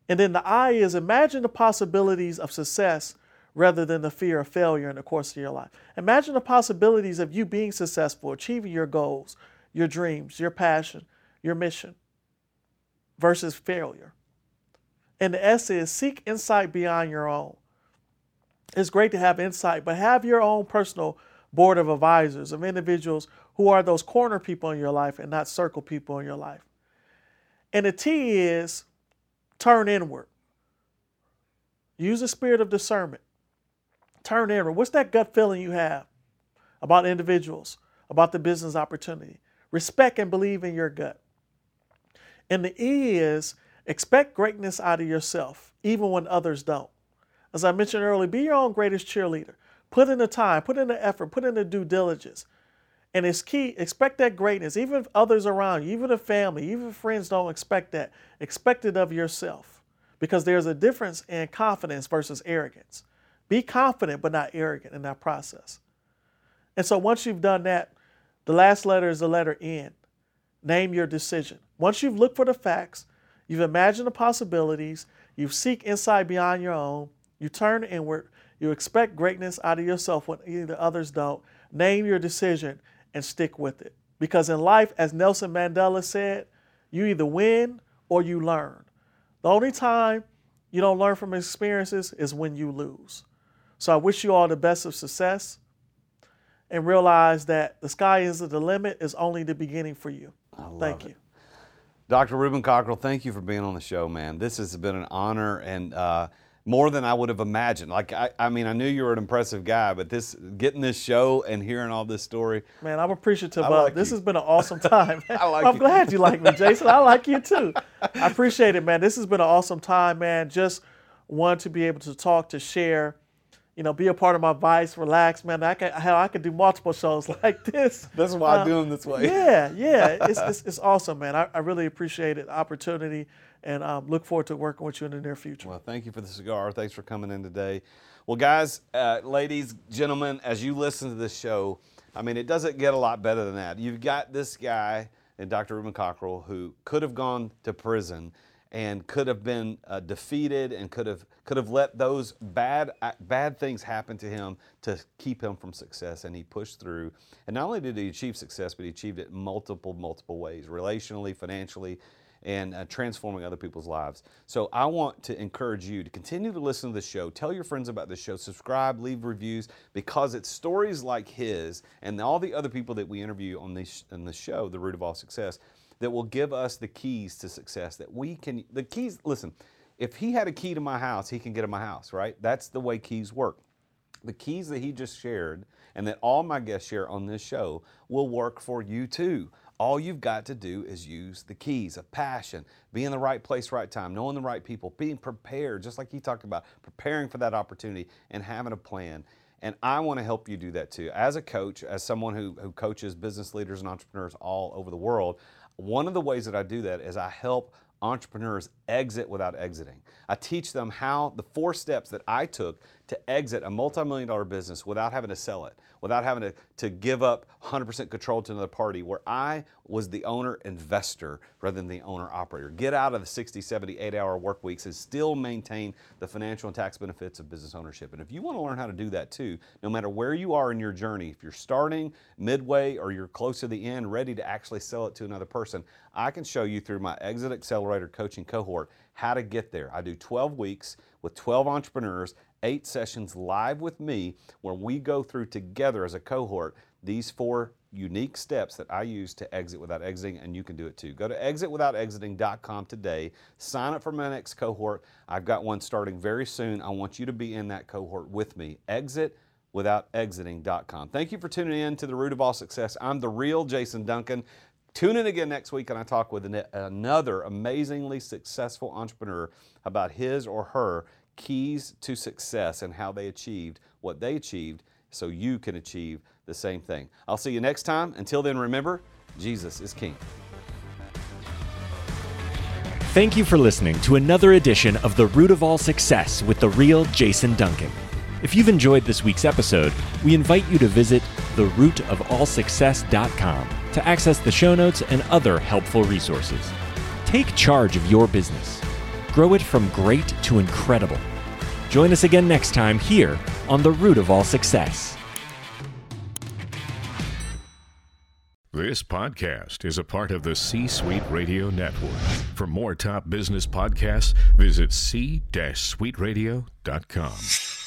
And then the I is imagine the possibilities of success rather than the fear of failure in the course of your life. Imagine the possibilities of you being successful, achieving your goals, your dreams, your passion, your mission versus failure. And the S is seek insight beyond your own. It's great to have insight, but have your own personal board of advisors, of individuals who are those corner people in your life and not circle people in your life. And the T is turn inward. Use the spirit of discernment. Turn inward. What's that gut feeling you have about individuals, about the business opportunity? Respect and believe in your gut. And the E is expect greatness out of yourself, even when others don't. As I mentioned earlier, be your own greatest cheerleader. Put in the time, put in the effort, put in the due diligence. And it's key, expect that greatness, even if others around you, even if family, even friends don't expect that. Expect it of yourself. Because there's a difference in confidence versus arrogance. Be confident, but not arrogant in that process. And so once you've done that, the last letter is the letter N. Name your decision. Once you've looked for the facts, you've imagined the possibilities, you've seek insight beyond your own, you turn inward, you expect greatness out of yourself when either others don't, name your decision and stick with it. Because in life, as Nelson Mandela said, you either win or you learn. The only time you don't learn from experiences is when you lose. So I wish you all the best of success and realize that the sky isn't the limit, is only the beginning for you. Thank you. Dr. Rubin Cockrell, thank you for being on the show, man. This has been an honor and uh, more than I would have imagined. Like, I, I mean, I knew you were an impressive guy, but this getting this show and hearing all this story, Man, I'm appreciative I of this has been an awesome time. I like I'm you. glad you like me, Jason. I like you too. I appreciate it, man. This has been an awesome time, man. Just want to be able to talk, to share, you know, be a part of my vice, relax, man. I can hell, I could do multiple shows like this. that's why I Uh, do them this way. Yeah, yeah. It's, it's, it's awesome, man. I, I really appreciate it, the opportunity, and um, look forward to working with you in the near future. Well, thank you for the cigar. Thanks for coming in today. Well, guys, uh, ladies, gentlemen, as you listen to this show, I mean, it doesn't get a lot better than that. You've got this guy and Dr. Rubin Cockrell who could have gone to prison and could have been uh, defeated and could have could have let those bad uh, bad things happen to him to keep him from success and he pushed through and not only did he achieve success but he achieved it multiple multiple ways relationally financially and uh, transforming other people's lives. So I want to encourage you to continue to listen to the show. Tell your friends about the show. Subscribe, leave reviews, because it's stories like his and all the other people that we interview on this on the show, The Root of All Success, that will give us the keys to success. That we can the keys. Listen, if he had a key to my house, he can get in my house. Right? That's the way keys work the keys that he just shared and that all my guests share on this show will work for you too. All you've got to do is use the keys of passion, be in the right place, right time, knowing the right people, being prepared, just like he talked about, preparing for that opportunity and having a plan. And I want to help you do that too. As a coach, as someone who, who coaches business leaders and entrepreneurs all over the world, one of the ways that I do that is I help entrepreneurs exit without exiting. I teach them how the four steps that I took to exit a multi-million dollar business without having to sell it, without having to, to give up 100% control to another party, where I was the owner investor rather than the owner operator. Get out of the 60, 70, 8 hour work weeks and still maintain the financial and tax benefits of business ownership. And if you want to learn how to do that too, no matter where you are in your journey, if you're starting midway or you're close to the end, ready to actually sell it to another person, I can show you through my Exit Accelerator coaching cohort how to get there. I do 12 weeks with 12 entrepreneurs, eight sessions live with me where we go through together as a cohort these four unique steps that I use to exit without exiting, and you can do it too. Go to exitwithoutexiting.com today. Sign up for my next cohort. I've got one starting very soon. I want you to be in that cohort with me. Exitwithoutexiting.com. Thank you for tuning in to The Root of All Success. I'm the real Jason Duncan. Tune in again next week and I talk with another amazingly successful entrepreneur about his or her keys to success and how they achieved what they achieved so you can achieve the same thing. I'll see you next time. Until then, remember, Jesus is King. Thank you for listening to another edition of The Root of All Success with the real Jason Duncan. If you've enjoyed this week's episode, we invite you to visit therootofallsuccess.com to access the show notes and other helpful resources. Take charge of your business. Grow it from great to incredible. Join us again next time here on The Root of All Success. This podcast is a part of the C Suite Radio Network. For more top business podcasts, visit c-suiteradio.com.